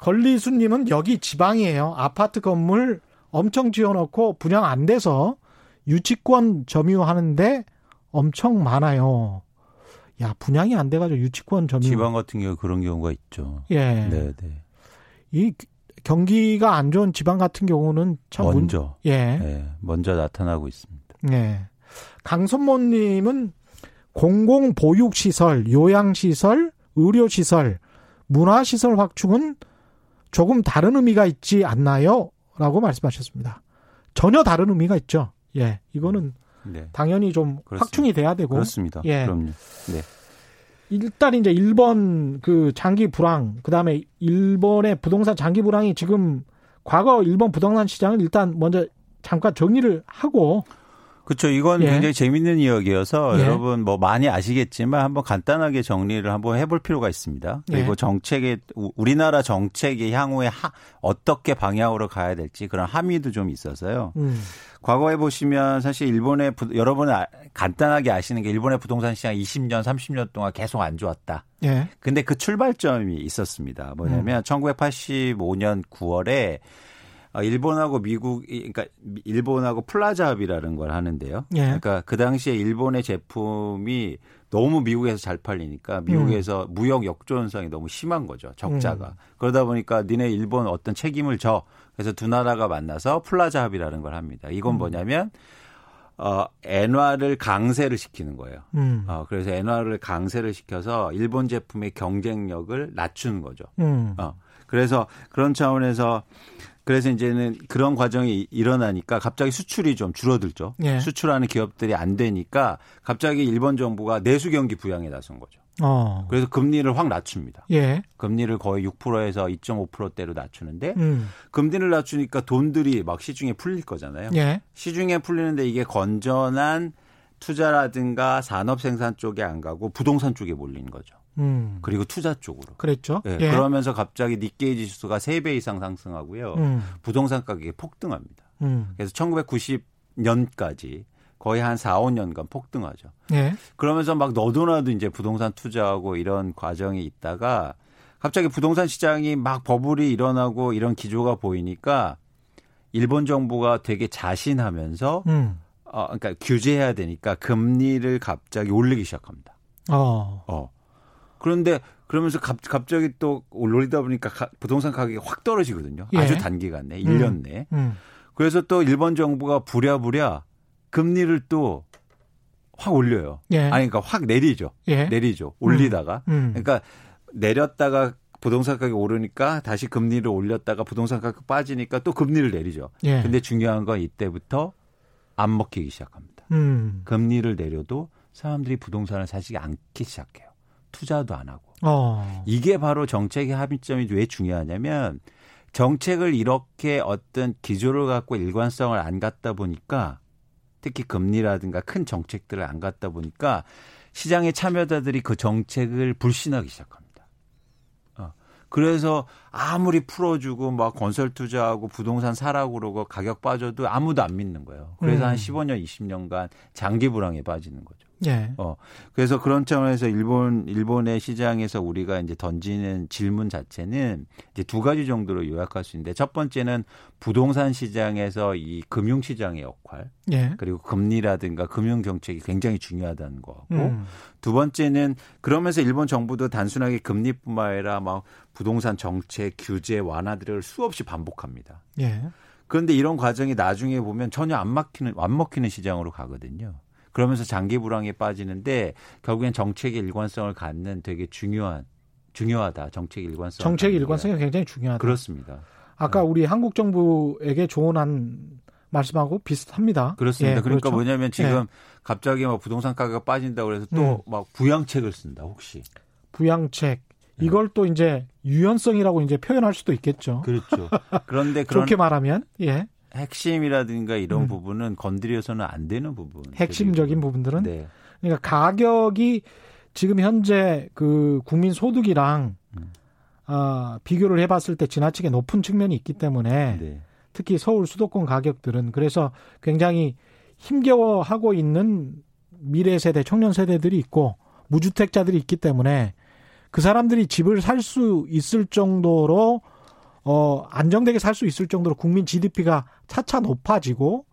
걸리수 님은 여기 지방이에요. 아파트 건물 엄청 지어놓고 분양 안 돼서 유치권 점유하는데 엄청 많아요. 야 분양이 안 돼가지고 유치권 점유. 지방 같은 경우 그런 경우가 있죠. 예. 네, 네. 이 경기가 안 좋은 지방 같은 경우는 참 먼저 문... 예. 네, 먼저 나타나고 있습니다. 예. 강선모 님은 공공 보육 시설, 요양 시설, 의료 시설, 문화 시설 확충은 조금 다른 의미가 있지 않나요? 라고 말씀하셨습니다. 전혀 다른 의미가 있죠. 예. 이거는 네. 당연히 좀 그렇습니다. 확충이 돼야 되고. 그렇습니다. 예. 그럼요. 네. 일단 이제 일본 그 장기 불황, 그 다음에 일본의 부동산 장기 불황이 지금 과거 일본 부동산 시장을 일단 먼저 잠깐 정리를 하고 그렇죠. 이건 예. 굉장히 재밌는 이야기여서 예. 여러분 뭐 많이 아시겠지만 한번 간단하게 정리를 한번 해볼 필요가 있습니다. 그리고 예. 정책의 우리나라 정책의 향후에 하, 어떻게 방향으로 가야 될지 그런 함의도 좀 있어서요. 음. 과거에 보시면 사실 일본의 부, 여러분 아, 간단하게 아시는 게 일본의 부동산 시장 20년, 30년 동안 계속 안 좋았다. 예. 근데 그 출발점이 있었습니다. 뭐냐면 음. 1985년 9월에 아, 일본하고 미국, 그러니까 일본하고 플라자 합의라는 걸 하는데요. 예. 그러니까 그 당시에 일본의 제품이 너무 미국에서 잘 팔리니까 미국에서 음. 무역 역전성이 너무 심한 거죠. 적자가. 음. 그러다 보니까 니네 일본 어떤 책임을 져. 그래서 두 나라가 만나서 플라자 합의라는 걸 합니다. 이건 음. 뭐냐면 어, 엔화를 강세를 시키는 거예요. 음. 어, 그래서 엔화를 강세를 시켜서 일본 제품의 경쟁력을 낮추는 거죠. 음. 어, 그래서 그런 차원에서 그래서 이제는 그런 과정이 일어나니까 갑자기 수출이 좀 줄어들죠. 예. 수출하는 기업들이 안 되니까 갑자기 일본 정부가 내수 경기 부양에 나선 거죠. 어. 그래서 금리를 확 낮춥니다. 예. 금리를 거의 6%에서 2.5%대로 낮추는데 음. 금리를 낮추니까 돈들이 막 시중에 풀릴 거잖아요. 예. 시중에 풀리는데 이게 건전한 투자라든가 산업 생산 쪽에 안 가고 부동산 쪽에 몰리는 거죠. 음. 그리고 투자 쪽으로. 그랬죠. 네, 예. 그러면서 갑자기 니케이 지수가 3배 이상 상승하고요. 음. 부동산 가격이 폭등합니다. 음. 그래서 1990년까지 거의 한 4, 5년간 폭등하죠. 예. 그러면서 막 너도나도 이제 부동산 투자하고 이런 과정이 있다가 갑자기 부동산 시장이 막 버블이 일어나고 이런 기조가 보이니까 일본 정부가 되게 자신하면서 음. 어, 그러니까 규제해야 되니까 금리를 갑자기 올리기 시작합니다. 어. 어. 그런데 그러면서 갑, 갑자기 또 올리다 보니까 가, 부동산 가격이 확 떨어지거든요. 예. 아주 단기간 내, 1년 음. 내. 음. 그래서 또 일본 정부가 부랴부랴 금리를 또 확 올려요. 예. 아니, 그러니까 확 내리죠. 예. 내리죠. 올리다가. 음. 음. 그러니까 내렸다가 부동산 가격이 오르니까 다시 금리를 올렸다가 부동산 가격 빠지니까 또 금리를 내리죠. 예. 근데 중요한 건 이때부터 안 먹히기 시작합니다. 음. 금리를 내려도 사람들이 부동산을 사지 않기 시작해요. 투자도 안 하고. 어. 이게 바로 정책의 합의점이 왜 중요하냐면 정책을 이렇게 어떤 기조를 갖고 일관성을 안 갖다 보니까 특히 금리라든가 큰 정책들을 안 갖다 보니까 시장의 참여자들이 그 정책을 불신하기 시작합니다. 어. 그래서 아무리 풀어주고 막 건설 투자하고 부동산 사라고 그러고 가격 빠져도 아무도 안 믿는 거예요. 그래서 음. 한 15년, 20년간 장기 불황에 빠지는 거죠. 예. 어. 그래서 그런 차원에서 일본 일본의 시장에서 우리가 이제 던지는 질문 자체는 이제 두 가지 정도로 요약할 수 있는데 첫 번째는 부동산 시장에서 이 금융 시장의 역할 예. 그리고 금리라든가 금융 정책이 굉장히 중요하다는 거고 음. 두 번째는 그러면서 일본 정부도 단순하게 금리뿐만 아니라 막 부동산 정책 규제 완화들을 수없이 반복합니다. 예. 그런데 이런 과정이 나중에 보면 전혀 안 막히는 안 먹히는 시장으로 가거든요. 그러면서 장기 불황에 빠지는데 결국엔 정책의 일관성을 갖는 되게 중요한 중요하다. 정책 일관성. 정책 일관성이 굉장히 중요하다. 그렇습니다. 아까 네. 우리 한국 정부에게 조언한 말씀하고 비슷합니다. 그렇습니다. 예, 그러니까 그렇죠? 뭐냐면 지금 예. 갑자기 막 부동산 가격 빠진다고 해서 또막 음. 부양책을 쓴다. 혹시 부양책 네. 이걸 또 이제 유연성이라고 이제 표현할 수도 있겠죠. 그렇죠. 그런데 그런 좋게 말하면 예. 핵심이라든가 이런 음. 부분은 건드려서는 안 되는 부분. 핵심적인 부분들은 네. 그러니까 가격이 지금 현재 그 국민 소득이랑 음. 어, 비교를 해봤을 때 지나치게 높은 측면이 있기 때문에 네. 특히 서울 수도권 가격들은 그래서 굉장히 힘겨워하고 있는 미래 세대, 청년 세대들이 있고 무주택자들이 있기 때문에 그 사람들이 집을 살 수 있을 정도로 어, 안정되게 살 수 있을 정도로 국민 GDP가 차차 높아지고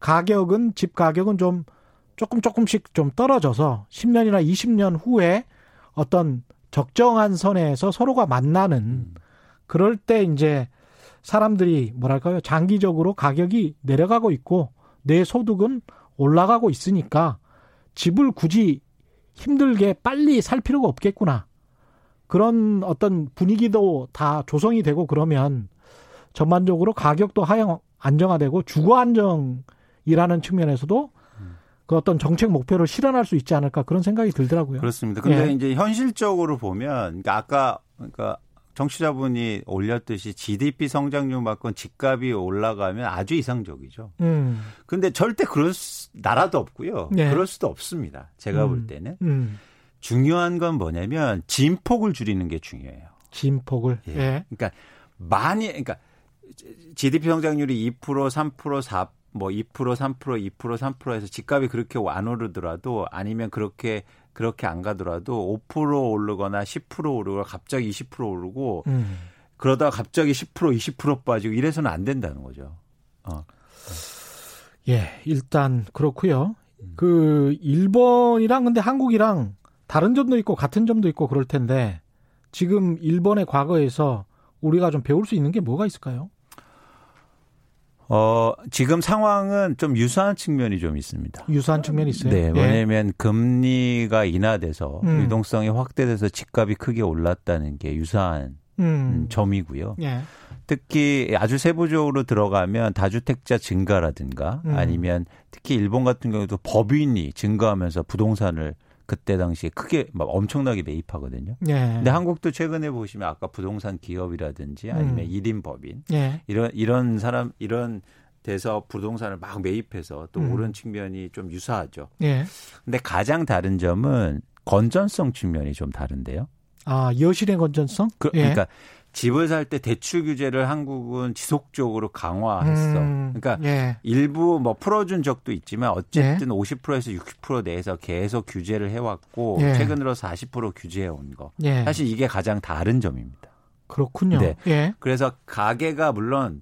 가격은 집 가격은 좀 조금 조금씩 좀 떨어져서 10년이나 20년 후에 어떤 적정한 선에서 서로가 만나는 그럴 때 이제 사람들이 뭐랄까요? 장기적으로 가격이 내려가고 있고 내 소득은 올라가고 있으니까 집을 굳이 힘들게 빨리 살 필요가 없겠구나 그런 어떤 분위기도 다 조성이 되고 그러면 전반적으로 가격도 하향 안정화되고 주거 안정이라는 측면에서도 그 어떤 정책 목표를 실현할 수 있지 않을까 그런 생각이 들더라고요. 그렇습니다. 근데 예. 이제 현실적으로 보면 그러니까 아까 그러니까 정치자분이 올렸듯이 GDP 성장률 만큼 집값이 올라가면 아주 이상적이죠. 음. 근데 절대 그럴 수, 나라도 없고요. 예. 그럴 수도 없습니다. 제가 음. 볼 때는. 음. 중요한 건 뭐냐면 진폭을 줄이는 게 중요해요. 진폭을. 예. 예. 그러니까 많이 그러니까 GDP 성장률이 2% 3% 4뭐 2% 3% 2% 3%에서 집값이 그렇게 안 오르더라도 아니면 그렇게 그렇게 안 가더라도 5% 오르거나 10% 오르거나 갑자기 20% 오르고 음. 그러다가 갑자기 10% 20% 빠지고 이래서는 안 된다는 거죠. 어. 예, 일단 그렇고요. 음. 그 일본이랑 근데 한국이랑 다른 점도 있고 같은 점도 있고 그럴 텐데 지금 일본의 과거에서 우리가 좀 배울 수 있는 게 뭐가 있을까요? 어, 지금 상황은 좀 유사한 측면이 좀 있습니다. 유사한 측면이 있어요? 네. 왜냐하면 예. 금리가 인하돼서 음. 유동성이 확대돼서 집값이 크게 올랐다는 게 유사한 음. 점이고요. 예. 특히 아주 세부적으로 들어가면 다주택자 증가라든가 음. 아니면 특히 일본 같은 경우도 법인이 증가하면서 부동산을 그때 당시에 크게 막 엄청나게 매입하거든요. 예. 근데 한국도 최근에 보시면 아까 부동산 기업이라든지 아니면 음. 1인 법인 예. 이런 이런 사람 이런 돼서 부동산을 막 매입해서 또 음. 오른 측면이 좀 유사하죠. 예. 근데 가장 다른 점은 건전성 측면이 좀 다른데요. 아, 여실의 건전성? 그, 예. 그러니까 집을 살 때 대출 규제를 한국은 지속적으로 강화했어. 음, 그러니까 예. 일부 뭐 풀어준 적도 있지만 어쨌든 예. 50%에서 60% 내에서 계속 규제를 해왔고 예. 최근 들어 40% 규제해 온 거. 예. 사실 이게 가장 다른 점입니다. 그렇군요. 네. 예. 그래서 가계가 물론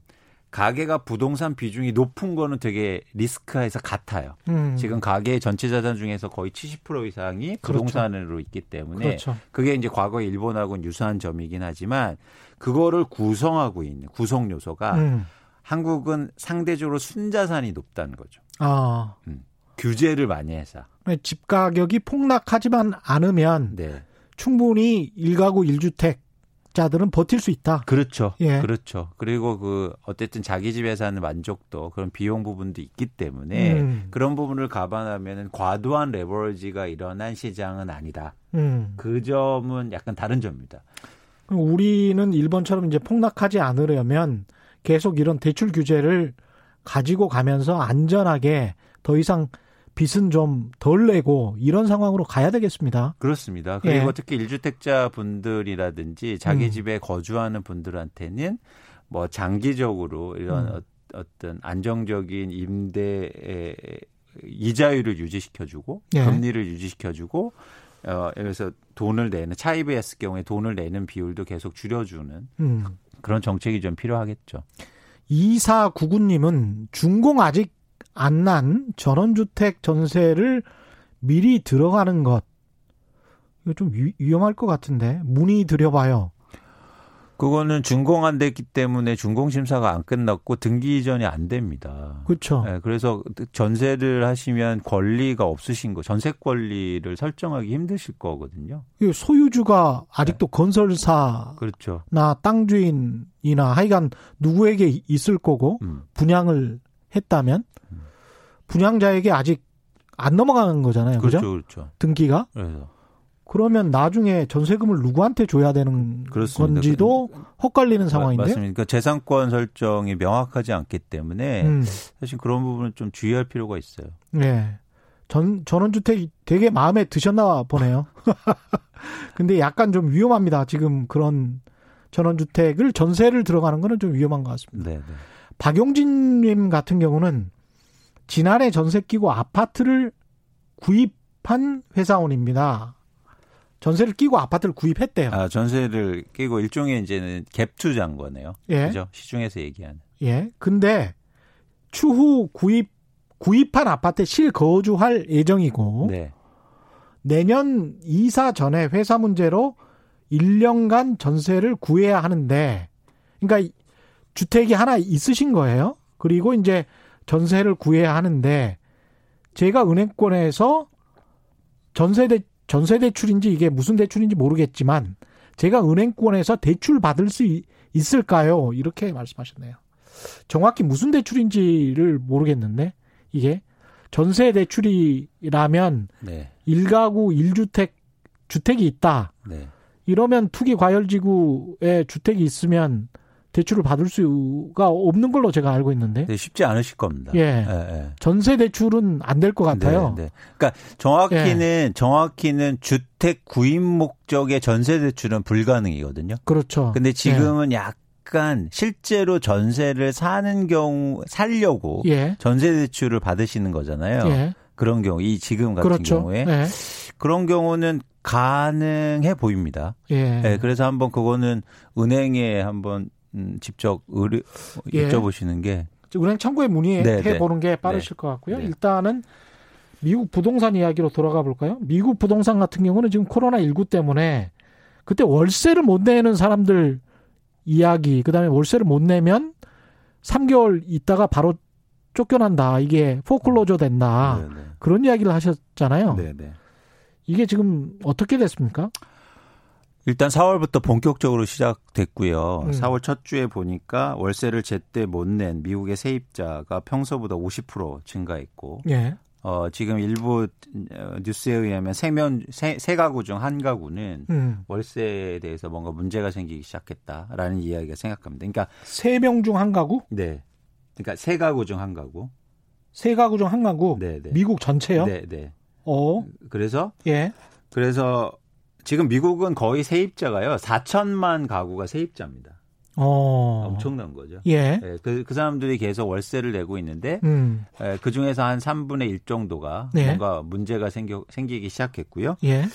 가계가 부동산 비중이 높은 거는 되게 리스크에서 같아요. 음. 지금 가계 전체 자산 중에서 거의 70% 이상이 그렇죠. 부동산으로. 있기 때문에 그렇죠. 그게 이제 과거 일본하고는 유사한 점이긴 하지만 그거를 구성하고 있는 구성 요소가 음. 한국은 상대적으로 순자산이 높다는 거죠. 아. 음. 규제를 많이 해서. 집 가격이 폭락하지만 않으면 네. 충분히 1가구 1주택 자들은 버틸 수 있다. 그렇죠. 예. 그렇죠. 그리고 그 어쨌든 자기 집에 사는 만족도 그런 비용 부분도 있기 때문에 음. 그런 부분을 감안하면 과도한 레버리지가 일어난 시장은 아니다. 음. 그 점은 약간 다른 점입니다. 우리는 일본처럼 이제 폭락하지 않으려면 계속 이런 대출 규제를 가지고 가면서 안전하게 더 이상 빚은 좀 덜 내고 이런 상황으로 가야 되겠습니다. 그렇습니다. 그리고 예. 특히 1주택자 분들이라든지 자기 음. 집에 거주하는 분들한테는 뭐 장기적으로 이런 음. 어떤 안정적인 임대의 이자율을 유지시켜주고 예. 금리를 유지시켜주고 어 여기서 돈을 내는 차입에 했을 경우에 돈을 내는 비율도 계속 줄여주는 음. 그런 정책이 좀 필요하겠죠. 2499님은 준공 아직 안 난 전원주택 전세를 미리 들어가는 것 이거 좀 위험할 것 같은데 문의 드려봐요. 그거는 준공 안 됐기 때문에 준공 심사가 안 끝났고 등기 이전이 안 됩니다. 그렇죠. 네, 그래서 전세를 하시면 권리가 없으신 거, 전세 권리를 설정하기 힘드실 거거든요. 소유주가 아직도 네. 건설사, 그렇죠. 나땅 주인이나 하여간 누구에게 있을 거고 음. 분양을 했다면 분양자에게 아직 안 넘어가는 거잖아요. 그렇죠? 그렇죠. 등기가. 그래서. 그러면 나중에 전세금을 누구한테 줘야 되는 그렇습니다. 건지도 헛갈리는 상황인데. 맞습니다. 그러니까 재산권 설정이 명확하지 않기 때문에 음. 사실 그런 부분은 좀 주의할 필요가 있어요. 네. 전 전원주택이 되게 마음에 드셨나 보네요. 근데 약간 좀 위험합니다. 지금 그런 전원주택을 전세를 들어가는 거는 좀 위험한 것 같습니다. 네, 네. 박용진님 같은 경우는 지난해 전세 끼고 아파트를 구입한 회사원입니다. 전세를 끼고 아파트를 구입했대요. 아, 전세를 끼고 일종의 이제는 갭 투자인 거네요. 예. 그죠? 시중에서 얘기하는. 예. 근데 추후 구입 구입한 아파트에 실거주할 예정이고 네. 내년 이사 전에 회사 문제로 1년간 전세를 구해야 하는데 그러니까 주택이 하나 있으신 거예요. 그리고 이제 전세를 구해야 하는데 제가 은행권에서 전세대 전세 대출인지 이게 무슨 대출인지 모르겠지만 제가 은행권에서 대출 받을 수 있을까요? 이렇게 말씀하셨네요. 정확히 무슨 대출인지를 모르겠는데 이게 전세 대출이라면 네. 1가구 1주택 주택이 있다. 네. 이러면 투기 과열지구에 주택이 있으면 대출을 받을 수가 없는 걸로 제가 알고 있는데. 네, 쉽지 않으실 겁니다. 예. 예, 예. 전세 대출은 안 될 것 같아요. 네, 네. 그러니까 정확히는 예. 정확히는 주택 구입 목적의 전세 대출은 불가능이거든요. 그렇죠. 근데 지금은 예. 약간 실제로 전세를 사는 경우 살려고 예. 전세 대출을 받으시는 거잖아요. 예. 그런 경우 이 지금 같은 그렇죠. 경우에 그런 경우는 가능해 보입니다. 예. 네, 그래서 한번 그거는 은행에 한번 음, 직접 의뢰 예. 여쭤보시는 게 은행 창구에 문의해 네, 네. 보는 게 빠르실 네. 것 같고요. 네. 일단은 미국 부동산 이야기로 돌아가 볼까요? 미국 부동산 같은 경우는 지금 코로나 19 때문에 그때 월세를 못 내는 사람들 이야기, 그다음에 월세를 못 내면 3개월 있다가 바로 쫓겨난다. 이게 포클로저 된다. 네네. 네. 그런 이야기를 하셨잖아요. 네네. 이게 지금 어떻게 됐습니까? 일단 4월부터 본격적으로 시작됐고요. 음. 4월 첫 주에 보니까 월세를 제때 못 낸 미국의 세입자가 평소보다 50% 증가했고, 예. 어, 지금 일부 어, 뉴스에 의하면 세면 세, 세 가구 중 한 가구는 음. 월세에 대해서 뭔가 문제가 생기기 시작했다라는 이야기가 생각합니다. 그러니까 세 명 중 한 가구? 네. 그러니까 세 가구 중 한 가구. 세 가구 중 한 가구. 네, 네. 미국 전체요? 네, 네. 어. 그래서 예. 그래서 지금 미국은 거의 세입자가요. 4천만 가구가 세입자입니다. 어. 엄청난 거죠. 예. 네, 그, 그 사람들이 계속 월세를 내고 있는데, 음. 예, 그 중에서 한 3분의 1 정도가 네. 뭔가 문제가 생겨, 생기기 시작했고요. 예.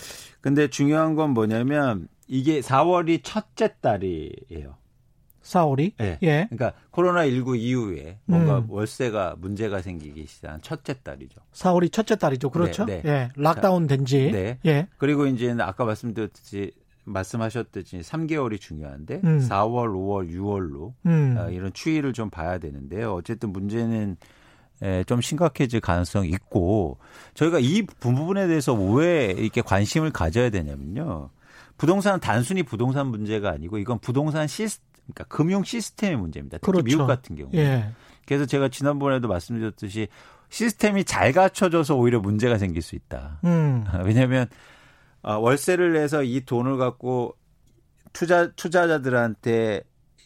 근데 중요한 건 뭐냐면, 이게 4월이 첫째 달이에요. 4월이? 네. 예. 그러니까 코로나 19 이후에 뭔가 음. 월세가 문제가 생기기 시작한 첫째 달이죠. 4월이 첫째 달이죠. 그렇죠? 네, 네. 예. 락다운 된 지. 네. 예. 그리고 이제는 아까 말씀드렸듯이 말씀하셨듯이 3개월이 중요한데 음. 4월, 5월, 6월로 음. 어, 이런 추이를 좀 봐야 되는데요. 어쨌든 문제는 에, 좀 심각해질 가능성이 있고 저희가 이 부분에 대해서 왜 이렇게 관심을 가져야 되냐면요. 부동산은 단순히 부동산 문제가 아니고 이건 부동산 시스 그러니까 금융 시스템의 문제입니다. 특히 그렇죠. 미국 같은 경우. 예. 그래서 제가 지난번에도 말씀드렸듯이 시스템이 잘 갖춰져서 오히려 문제가 생길 수 있다. 음. 왜냐하면 아, 월세를 내서 이 돈을 갖고 투자 투자자들한테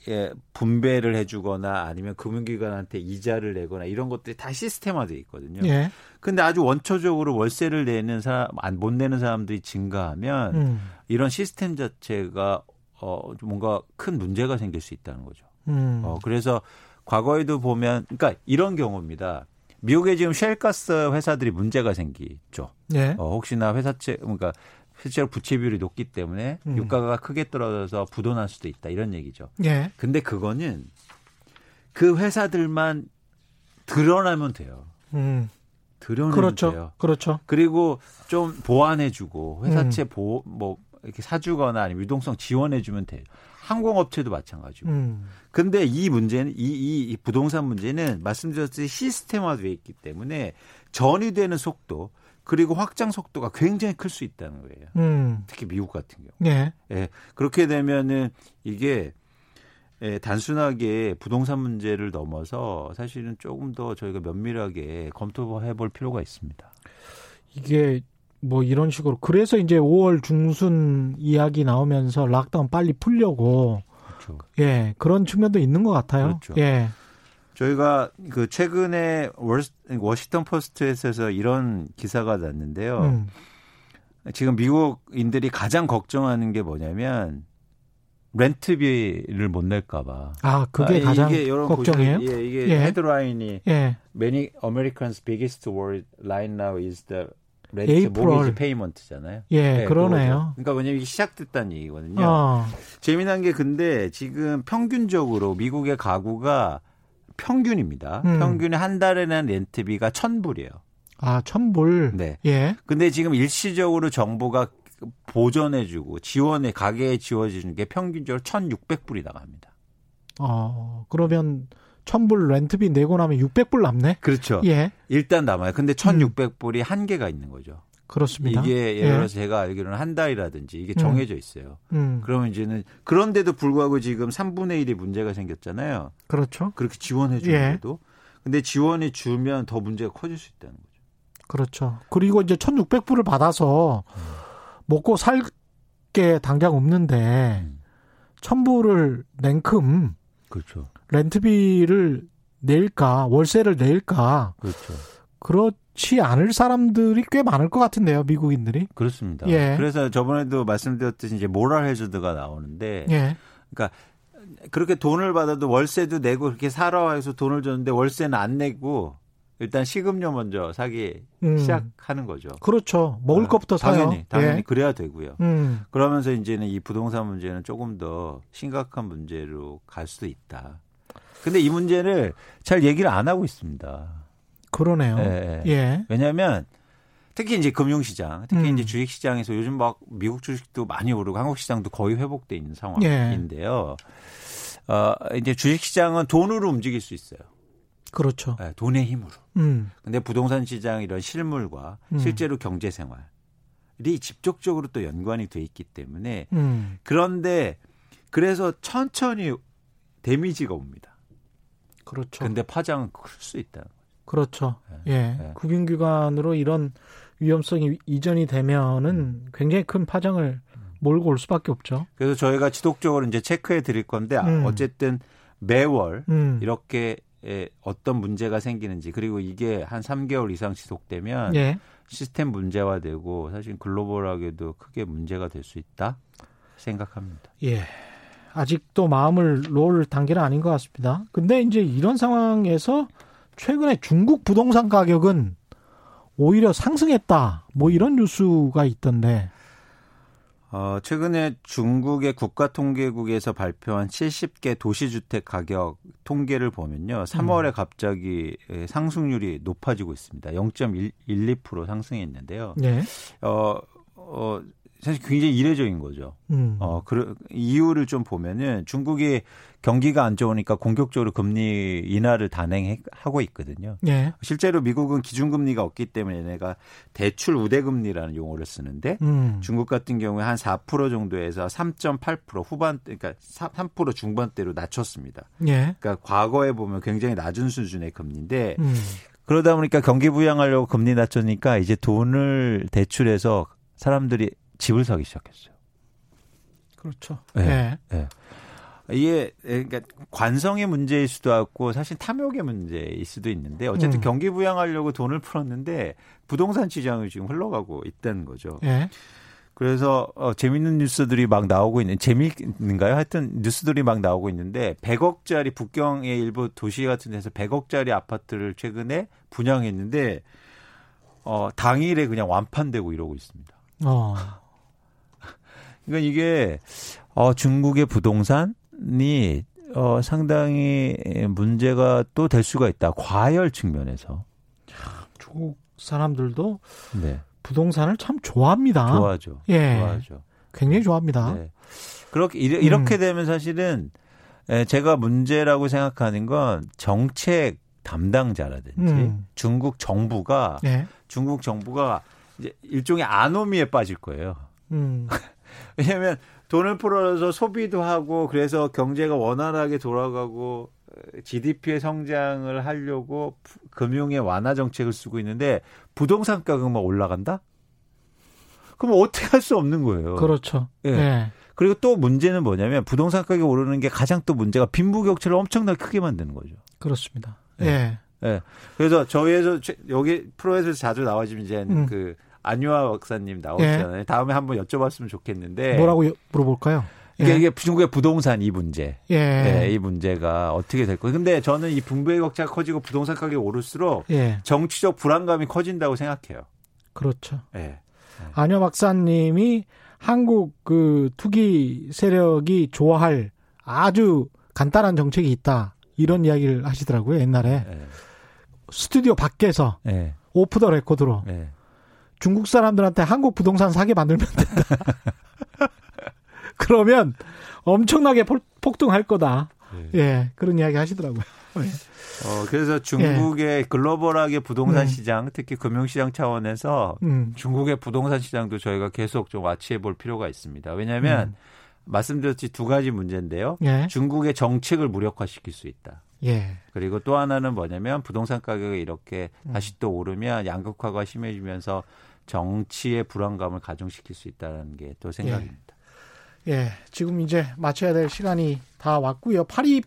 예, 분배를 해주거나 아니면 금융기관한테 이자를 내거나 이런 것들이 다 시스템화돼 있거든요. 예. 근데 아주 원초적으로 월세를 내는 사람, 못 내는 사람들이 증가하면 음. 이런 시스템 자체가 어, 뭔가 큰 문제가 생길 수 있다는 거죠. 음. 어, 그래서 과거에도 보면, 그러니까 이런 경우입니다. 미국에 지금 쉘가스 회사들이 문제가 생기죠. 네. 어, 혹시나 회사채, 그러니까 실제로 부채 비율이 높기 때문에 음. 유가가 크게 떨어져서 부도날 수도 있다 이런 얘기죠. 예. 근데 그거는 그 회사들만 드러나면 돼요. 음. 드러내면 그렇죠. 돼요. 그렇죠. 그리고 좀 보완해주고 회사채 음. 보호 뭐 이렇게 사주거나 아니면 유동성 지원해주면 돼요. 항공업체도 마찬가지고. 음. 근데 이 문제는 이, 이, 이 부동산 문제는 말씀드렸듯이 시스템화되어 있기 때문에 전이되는 속도 그리고 확장 속도가 굉장히 클 수 있다는 거예요. 음. 특히 미국 같은 경우. 네. 예. 그렇게 되면은 이게 예, 단순하게 부동산 문제를 넘어서 사실은 조금 더 저희가 면밀하게 검토해 볼 필요가 있습니다. 이게 뭐 이런 식으로 그래서 이제 5월 중순 이야기 나오면서 lockdown 빨리 풀려고 그렇죠. 예 그런 측면도 있는 것 같아요. 그렇죠. 예. 저희가 그 최근에 워싱턴 포스트에서 이런 기사가 났는데요. 음. 지금 미국인들이 가장 걱정하는 게 뭐냐면 rent비를 못 낼까봐. 아, 그게 아, 가장 걱정이에요? 보시면, 예, 이게 예. 헤드라인이 예. Many Americans' biggest worry right now is the 렌트 모기지 페이먼트잖아요. 예, 네, 그러네요. 그거죠. 그러니까 왜냐면 이게 시작됐다는 얘기거든요. 어. 재미난 게 근데 지금 평균적으로 미국의 가구가 평균입니다. 음. 평균에 한 달에 는 렌트비가 천불이에요. 아, 천불. 네. 예. 근데 지금 일시적으로 정부가 보전해주고 지원에 가게에 지원해주는 게 평균적으로 천육백 불이 나갑니다. 어, 그러면 천불 렌트비 내고 나면 600불 남네? 그렇죠. 예. 일단 남아요. 근데 1600불이 음. 한계가 있는 거죠. 그렇습니다. 이게 예를 예. 들어서 예. 제가 알기로는 한 달이라든지 이게 정해져 있어요. 음. 음. 그러면 이제는 그런데도 불구하고 지금 3분의 1이 문제가 생겼잖아요. 그렇죠. 그렇게 지원해 주는데도. 예. 근데 지원이 주면 더 문제가 커질 수 있다는 거죠. 그렇죠. 그리고 이제 1600불을 받아서 음. 먹고 살 게 당장 없는데 음. 1000불을 냉큼 그렇죠. 렌트비를 낼까, 월세를 낼까. 그렇죠. 그렇지 않을 사람들이 꽤 많을 것 같은데요, 미국인들이. 그렇습니다. 예. 그래서 저번에도 말씀드렸듯이 이제 모랄 해저드가 나오는데, 예. 그러니까 그렇게 돈을 받아도 월세도 내고 그렇게 살아와 서 돈을 줬는데 월세는 안 내고 일단 식음료 먼저 사기 음. 시작하는 거죠. 그렇죠. 먹을 어, 것부터 사요. 당연히 당연히 예. 그래야 되고요. 음. 그러면서 이제는 이 부동산 문제는 조금 더 심각한 문제로 갈 수도 있다. 근데 이 문제를 잘 얘기를 안 하고 있습니다. 그러네요. 예. 예. 왜냐하면 특히 이제 금융시장, 특히 음. 이제 주식시장에서 요즘 막 미국 주식도 많이 오르고 한국 시장도 거의 회복돼 있는 상황인데요. 예. 어, 이제 주식시장은 돈으로 움직일 수 있어요. 그렇죠. 네, 돈의 힘으로. 음. 근데 부동산 시장 이런 실물과 음. 실제로 경제 생활 직접적으로 또 연관이 돼 있기 때문에 음. 그런데 그래서 천천히 데미지가 옵니다. 그렇죠. 근데 파장은 클 수 있다. 그렇죠. 네. 예. 네. 국인기관으로 이런 위험성이 이전이 되면은 굉장히 큰 파장을 몰고 올 수밖에 없죠. 그래서 저희가 지속적으로 이제 체크해 드릴 건데 음. 어쨌든 매월 음. 이렇게 어떤 문제가 생기는지 그리고 이게 한 3개월 이상 지속되면 예. 시스템 문제화되고 사실 글로벌하게도 크게 문제가 될 수 있다 생각합니다. 예. 아직도 마음을 놓을 단계는 아닌 것 같습니다. 근데 이제 이런 상황에서 최근에 중국 부동산 가격은 오히려 상승했다. 뭐 이런 뉴스가 있던데. 어, 최근에 중국의 국가통계국에서 발표한 70개 도시주택 가격 통계를 보면요. 3월에 음. 갑자기 상승률이 높아지고 있습니다. 0.12% 상승했는데요. 네. 어, 어, 사실 굉장히 이례적인 거죠. 음. 어, 그 이유를 좀 보면은 중국이 경기가 안 좋으니까 공격적으로 금리 인하를 단행하고 있거든요. 예. 실제로 미국은 기준금리가 없기 때문에 얘네가 대출 우대금리라는 용어를 쓰는데 음. 중국 같은 경우에 한 4% 정도에서 3.8% 후반 그러니까 3% 중반대로 낮췄습니다. 예. 그러니까 과거에 보면 굉장히 낮은 수준의 금리인데 음. 그러다 보니까 경기 부양하려고 금리 낮추니까 이제 돈을 대출해서 사람들이 집을 사기 시작했어요. 그렇죠. 네. 네. 네. 이게 그러니까 관성의 문제일 수도 있고 사실 탐욕의 문제일 수도 있는데 어쨌든 음. 경기 부양하려고 돈을 풀었는데 부동산 시장을 지금 흘러가고 있다는 거죠. 네. 그래서 어, 재밌는 뉴스들이 막 나오고 있는 재미있는가요? 하여튼 뉴스들이 막 나오고 있는데 100억짜리 북경의 일부 도시 같은 데서 100억짜리 아파트를 최근에 분양했는데 어 당일에 그냥 완판되고 이러고 있습니다. 어. 그러니까 이게 어 중국의 부동산이 어 상당히 문제가 또 될 수가 있다. 과열 측면에서. 중국 사람들도 네. 부동산을 참 좋아합니다. 좋아하죠. 예. 좋아하죠. 굉장히 좋아합니다. 네. 그렇게 이렇게 음. 되면 사실은 제가 문제라고 생각하는 건 정책 담당자라든지 음. 중국 정부가 네. 중국 정부가 이제 일종의 아노미에 빠질 거예요. 음. 왜냐하면 돈을 풀어서 소비도 하고 그래서 경제가 원활하게 돌아가고 GDP의 성장을 하려고 금융의 완화 정책을 쓰고 있는데 부동산 가격만 올라간다? 그럼 어떻게 할 수 없는 거예요. 그렇죠. 예. 네. 그리고 또 문제는 뭐냐면 부동산 가격이 오르는 게 가장 또 문제가 빈부격차를 엄청나게 크게 만드는 거죠. 그렇습니다. 예. 네. 네. 그래서 저희에서 여기 프로에서 자주 나와지면 이제 음. 그 안유아 박사님 나오시잖아요. 예. 다음에 한번 여쭤봤으면 좋겠는데 뭐라고 물어볼까요? 이게, 예. 이게 중국의 부동산 이 문제, 예. 예. 이 문제가 어떻게 될 거예요? 근데 저는 이 붕괴의 격차가 커지고 부동산 가격이 오를수록 예. 정치적 불안감이 커진다고 생각해요. 그렇죠. 예. 안효 박사님이 한국 그 투기 세력이 좋아할 아주 간단한 정책이 있다 이런 이야기를 하시더라고요 옛날에 예. 스튜디오 밖에서 오프 더 레코드로. 중국 사람들한테 한국 부동산 사게 만들면 된다. 그러면 엄청나게 폭등할 거다. 네. 예, 그런 이야기 하시더라고요. 예. 어, 그래서 중국의 예. 글로벌하게 부동산 음. 시장, 특히 금융시장 차원에서 음. 중국의 부동산 시장도 저희가 계속 좀 와치해 볼 필요가 있습니다. 왜냐하면 음. 말씀드렸듯이 두 가지 문제인데요. 예. 중국의 정책을 무력화시킬 수 있다. 예. 그리고 또 하나는 뭐냐면 부동산 가격이 이렇게 음. 다시 또 오르면 양극화가 심해지면서 정치의 불안감을 가중시킬 수 있다는 게 또 생각입니다. 예. 예. 지금 이제 마쳐야 될 시간이 다 왔고요. 82,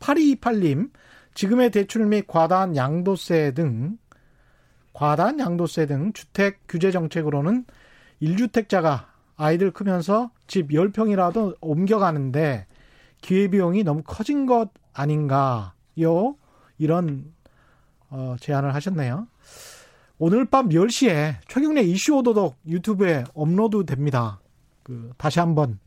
8228님, 지금의 대출 및 과다한 양도세 등, 과다한 양도세 등 주택 규제 정책으로는 1주택자가 아이들 크면서 집 10평이라도 옮겨가는데 기회비용이 너무 커진 것 아닌가요? 이런 어, 제안을 하셨네요. 오늘 밤 10시에 최경래 이슈 오도독 유튜브에 업로드 됩니다. 그 다시 한번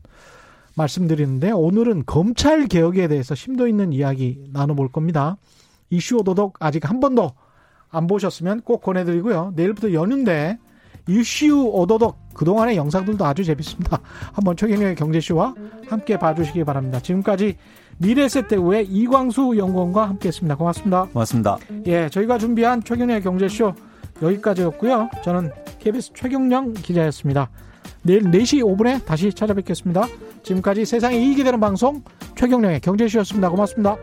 말씀드리는데 오늘은 검찰 개혁에 대해서 심도 있는 이야기 나눠볼 겁니다. 이슈 오도독 아직 한 번도 안 보셨으면 꼭 권해드리고요. 내일부터 연휴인데 이슈 오도독 그동안의 영상들도 아주 재밌습니다. 한번 최경영의 경제쇼와 함께 봐주시기 바랍니다. 지금까지 미래세대우의 이광수 연구원과 함께했습니다. 고맙습니다. 고맙습니다. 예, 저희가 준비한 최경영의 경제쇼 여기까지였고요. 저는 KBS 최경령 기자였습니다. 내일 4시 5분에 다시 찾아뵙겠습니다. 지금까지 세상에 이익이 되는 방송 최경령의 경제쇼였습니다. 고맙습니다.